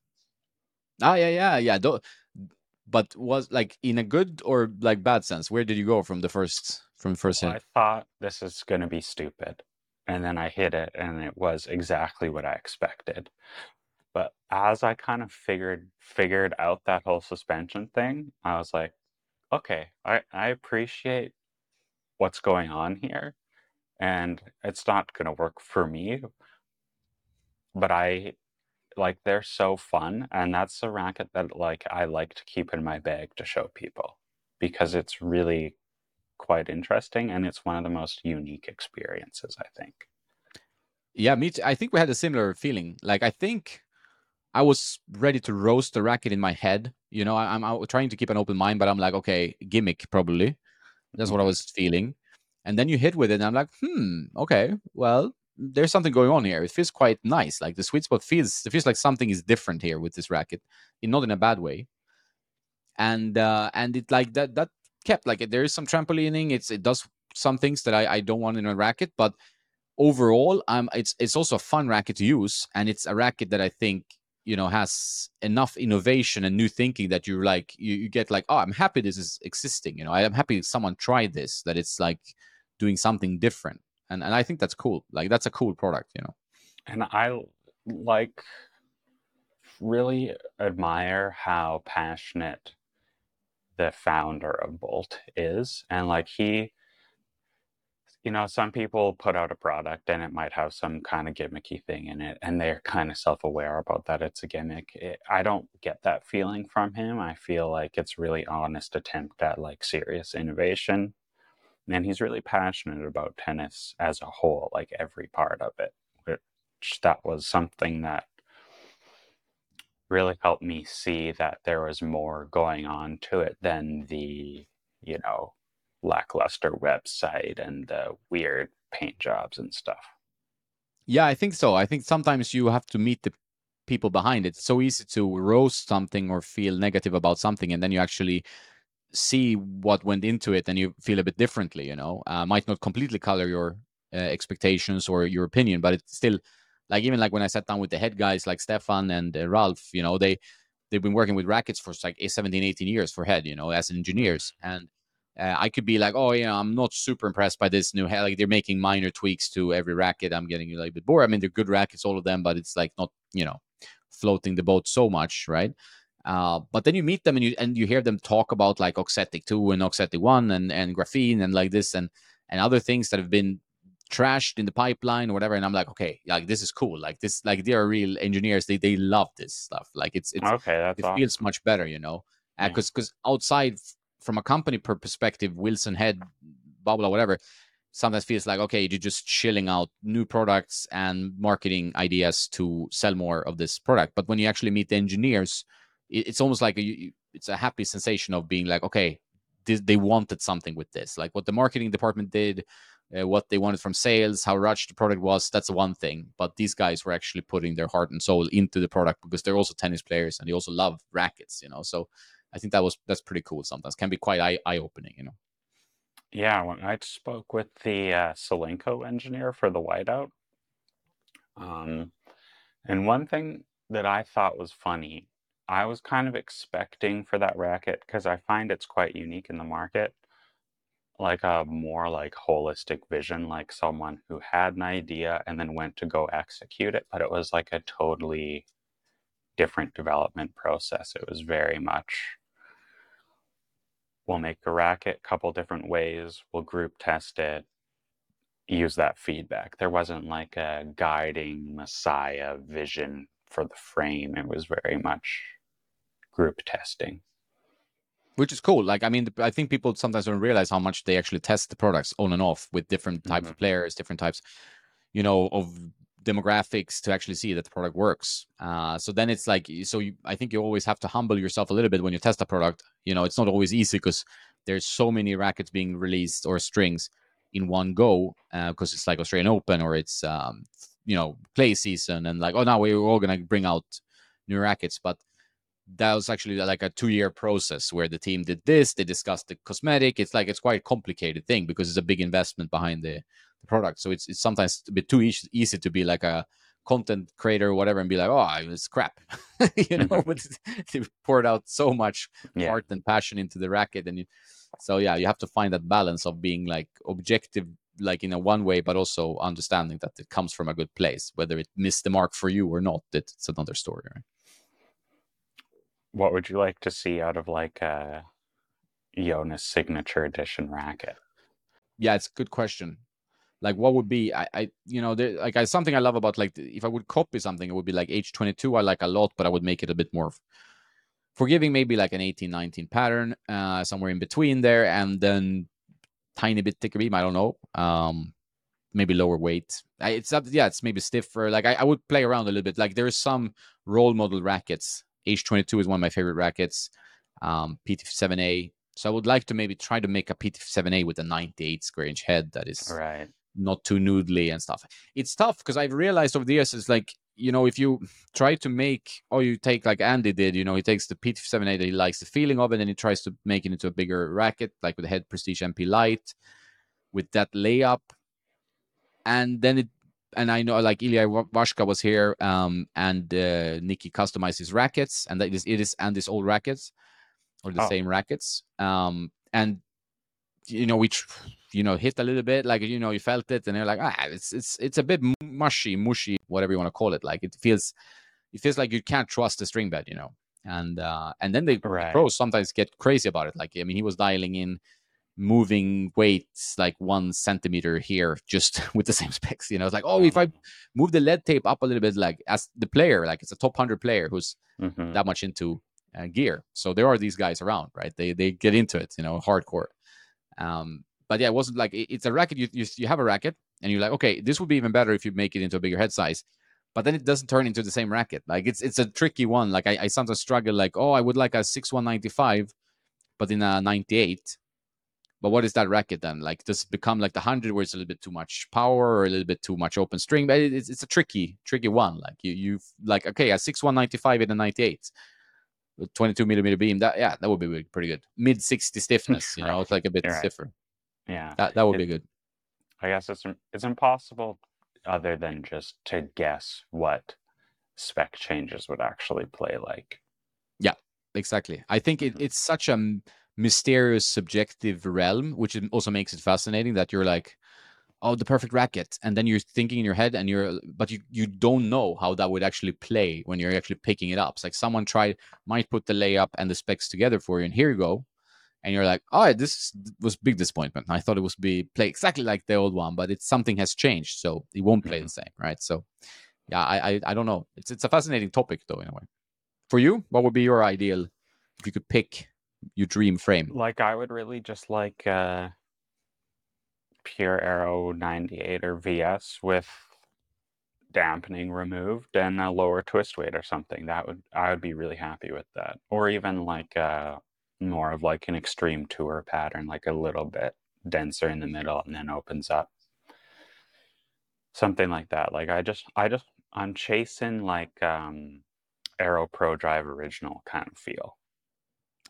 Oh yeah, yeah, yeah. but was like in a good or like bad sense? Where did you go from the first from first Well, hit? I thought this is going to be stupid. And then I hit it and it was exactly what I expected. But as I kind of figured figured out that whole suspension thing, I was like, okay, I, I appreciate what's going on here. And it's not going to work for me, but I like they're so fun and that's a racket that like I like to keep in my bag to show people because it's really quite interesting and it's one of the most unique experiences, I think. Yeah, me too. I think we had a similar feeling. Like I think I was ready to roast the racket in my head. You know, I, I'm trying to keep an open mind, but I'm like, okay, gimmick probably. That's what I was feeling. And then you hit with it, and I'm like, hmm, okay, well, there's something going on here. It feels quite nice. Like the sweet spot feels, it feels like something is different here with this racket, in, not in a bad way. And uh, and it like that that kept like there is some trampolining. It's it does some things that I, I don't want in a racket, but overall, um, it's it's also a fun racket to use, and it's a racket that I think you know has enough innovation and new thinking that you're like you, you get like oh i'm happy this is existing you know i'm happy someone tried this that it's like doing something different. And and i think that's cool. Like that's a cool product you know? And I like really admire how passionate the founder of Bolt is. And like he, you know, some people put out a product and it might have some kind of gimmicky thing in it, and they're kind of self aware about that it's a gimmick. It, I don't get that feeling from him. I feel like it's really honest attempt at like serious innovation. And he's really passionate about tennis as a whole, like every part of it, which that was something that really helped me see that there was more going on to it than the, you know, lackluster website and the weird paint jobs and stuff. yeah i think so. I think sometimes you have to meet the people behind it. It's so easy to roast something or feel negative about something and then you actually see what went into it and you feel a bit differently you know? Uh, might not completely color your uh, expectations or your opinion but it's still like even like when i sat down with the head guys like stefan and uh, ralph you know they they've been working with rackets for like 17 18 years for head you know as engineers. And uh, i could be like oh you know i'm not super impressed by this new head like they're making minor tweaks to every racket i'm getting a little bit bored i mean they're good rackets all of them but it's like not you know floating the boat so much right uh, but then you meet them and you and you hear them talk about like Auxetic 2 and Auxetic 1 and, and graphene and like this and and other things that have been trashed in the pipeline or whatever. And I'm like, okay, like this is cool. Like this, like they are real engineers. They they love this stuff. Like it's it's Okay, that's it awesome. feels much better, you know, Yeah. because because outside from a company per perspective, Wilson Head, blah blah whatever, sometimes feels like okay, you're just chilling out new products and marketing ideas to sell more of this product. But when you actually meet the engineers, it, it's almost like a, it's a happy sensation of being like, okay, this, they wanted something with this, like what the marketing department did. Uh, what they wanted from sales, how rushed the product was, that's one thing. But these guys were actually putting their heart and soul into the product because they're also tennis players and they also love rackets, you know. So I think that was that's pretty cool sometimes. Can be quite eye, eye opening, you know. Yeah, when I spoke with the uh, engineer for the whiteout, um, and one thing that I thought was funny, I was kind of expecting for that racket because I find it's quite unique in the market, like a more like holistic vision, like someone who had an idea and then went to go execute it, but it was like a totally different development process. It was very much we'll make a racket a couple different ways, we'll group test it, use that feedback. There wasn't like a guiding messiah vision for the frame. It was very much group testing. Which is cool. Like I mean, I think people sometimes don't realize how much they actually test the products on and off with different types of mm-hmm. players, different types, you know, of demographics to actually see that the product works. Uh, so then it's like, so you, I think you always have to humble yourself a little bit when you test a product. You know, it's not always easy because there's so many rackets being released or strings in one go because it's like Australian Open or it's um, you know play season and like oh now we're all gonna bring out new rackets, but that was actually like a two year process where the team did this, they discussed the cosmetic. It's like it's quite a complicated thing because it's a big investment behind the, the product. So it's it's sometimes a bit too easy, easy to be like a content creator or whatever and be like, oh, it's crap, you know, Mhm. but they poured out so much Yeah. heart and passion into the racket, and you, so yeah, you have to find that balance of being like objective, like in a one way, but also understanding that it comes from a good place. Whether it missed the mark for you or not, it's another story. Right? What would you like to see out of like a Jonas signature edition racket? Yeah, it's a good question. Like, what would be? I, I you know, there, like, I something I love about like if I would copy something, it would be like H twenty two. I like a lot, but I would make it a bit more forgiving, maybe like an 18, 19 pattern, uh, somewhere in between there, and then tiny bit thicker beam. I don't know. Um, maybe lower weight. I, it's up, yeah, it's maybe stiffer. Like I, I would play around a little bit. Like there's some role model rackets. H22 is one of my favorite rackets. Um, PT7A. So I would like to maybe try to make a PT7A with a 98 square inch head that is Right. Not too noodly and stuff. It's tough because I've realized over the years it's like you know if you try to make or you take like Andy did, you know, he takes the PT7A that he likes the feeling of it, and he tries to make it into a bigger racket, like with the Head Prestige MP Light, with that layup, and then it. And I know, like Ilya Ivashka was here, um, and uh, Nikki customized his rackets, and that is it is Andy's old rackets, or the Oh. same rackets. Um, and you know, we tr- you know hit a little bit like you know you felt it and you're like ah it's it's it's a bit mushy mushy whatever you want to call it like it feels it feels like you can't trust the string bed you know and uh and then the Right. pros sometimes get crazy about it like i mean he was dialing in moving weights like one centimeter here just with the same specs you know it's like oh if i move the lead tape up a little bit like as the player like it's a top 100 player who's Mhm. that much into uh, gear. So there are these guys around, right? They they get into it, you know, hardcore. Um, but yeah, it wasn't like it- it's a racket. You, you you have a racket, and you're like, okay, this would be even better if you make it into a bigger head size. But then it doesn't turn into the same racket. Like it's it's a tricky one. Like I, I sometimes struggle. Like oh, I would like a six one ninety five, but in a ninety eight. But what is that racket then? Like does it become like the hundred where it's a little bit too much power or a little bit too much open string? But it- it's it's a tricky tricky one. Like you you like okay a six one ninety five in a ninety eight. 22 millimeter beam, that yeah, that would be pretty good. Mid 60 stiffness, you know, it's like a bit right. stiffer. Yeah. That that would It- be good. I guess it's it's impossible other than just to guess what spec changes would actually play like. Yeah, exactly. I think it, Mhm. it's such a mysterious, subjective realm, which also makes it fascinating that you're like, oh, the perfect racket, and then you're thinking in your head, and you're, but you you don't know how that would actually play when you're actually picking it up. It's like someone tried might put the layup and the specs together for you, and here you go, and you're like, oh, this was big disappointment. I thought it was be play exactly like the old one, but it's something has changed, so it won't play Mhm. the same, right? So, yeah, I, I I don't know. It's it's a fascinating topic though in a way. For you, what would be your ideal if you could pick your dream frame? Like I would really just like uh Pure Aero 98 or VS with dampening removed and a lower twist weight or something. That would I would be really happy with that. Or even like uh more of like an extreme tour pattern, like a little bit denser in the middle and then opens up. Something like that. Like I just I just I'm chasing like um Aero Pro Drive original kind of feel.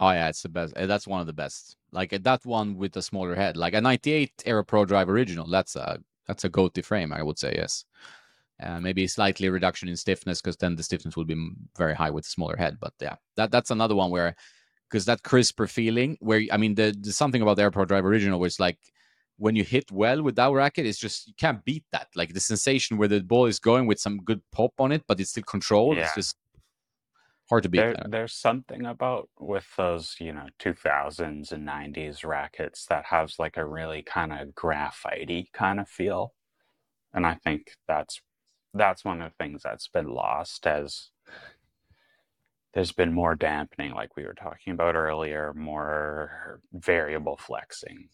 Oh yeah, it's the best. uh, That's one of the best. Like uh, that one with the smaller head, like a '98 Aero Pro Drive original. That's a that's a goatee frame, I would say. Yes, uh, maybe slightly reduction in stiffness because then the stiffness will be very high with smaller head. But yeah, that that's another one where because that crisper feeling where I mean, the, there's something about the Pro Drive original it's like when you hit well with that racket, it's just you can't beat that. Like the sensation where the ball is going with some good pop on it, but it's still controlled. It's just hard to beat. There, there's something about with those, you know, 2000s and 90s rackets that has like a really kind of graphite kind of feel. And I think that's that's one of the things that's been lost as there's been more dampening like we were talking about earlier, more variable flexing.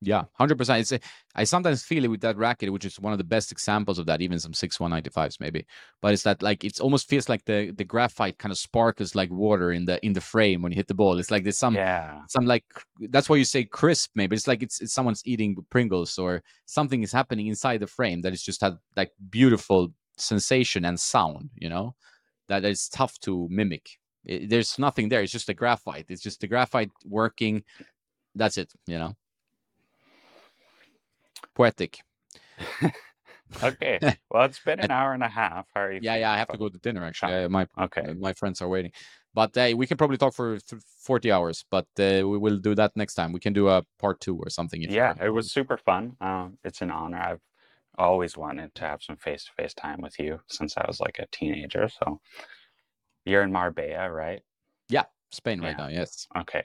Yeah, hundred percent. It's a, I sometimes feel it with that racket, which is one of the best examples of that. Even some six one ninety fives, maybe. But it's that like it's almost feels like the the graphite kind of sparkles like water in the in the frame when you hit the ball. It's like there's some yeah. some like that's why you say crisp. Maybe it's like it's, it's someone's eating Pringles or something is happening inside the frame that is just had like beautiful sensation and sound. You know, that is tough to mimic. It- there's nothing there. It's just the graphite. It's just the graphite working. That's it. You know poetic. Okay. Well, it's been an hour and a half. How are you? Yeah, yeah. I have to go to dinner actually. Oh, Uh, my Okay. uh, my friends are waiting. But uh, we can probably talk for th- 40 hours, but uh, we will do that next time. We can do a part two or something. If Yeah, it was super fun. Um, it's an honor. I've always wanted to have some face-to-face time with you since I was like a teenager. So you're in Marbella, right? Yeah, Spain right Yeah. now. Yes. Okay.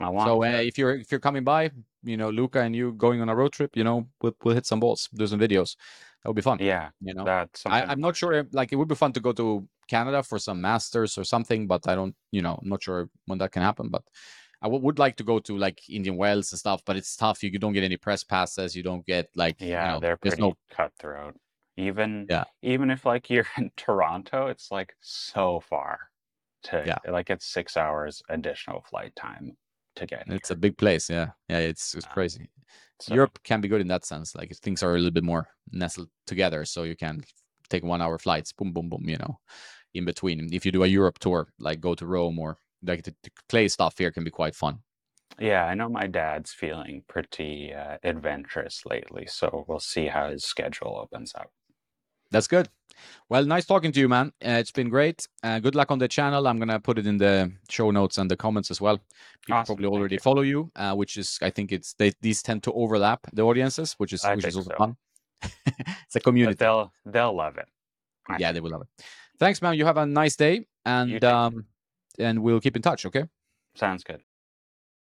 I want So uh, if you're if you're coming by, you know, Luca and you going on a road trip, you know, we'll we'll hit some balls, do some videos. That would be fun. yeah, You know, that's I, something. I'm not sure. Like, it would be fun to go to Canada for some masters or something, but I don't, you know, I'm not sure when that can happen. But I w- would like to go to like Indian Wells and stuff, but it's tough. You don't get any press passes. You don't get like, you yeah, know, they're there's pretty no cutthroat. Even Yeah. even if like you're in Toronto, it's like so far to Yeah. like it's six hours additional flight time to get It's here. a big place. Yeah, yeah. It's it's Yeah. crazy. So, Europe can be good in that sense. Like things are a little bit more nestled together, so you can take one hour flights, boom, boom, boom. You know, in between. If you do a Europe tour, like go to Rome or like the, the clay stuff here can be quite fun. Yeah, I know my dad's feeling pretty uh, adventurous lately, so we'll see how his schedule opens up. That's good. Well, nice talking to you, man. Uh, it's been great. Uh, good luck on the channel. I'm gonna put it in the show notes and the comments as well. People Awesome, probably already you. follow you, uh, which is I think it's they these tend to overlap the audiences, which is I which is also so. fun. it's a But community. they'll they'll love it. I Yeah, think. they will love it. Thanks, man. You have a nice day, and um, and we'll keep in touch. Okay. Sounds good.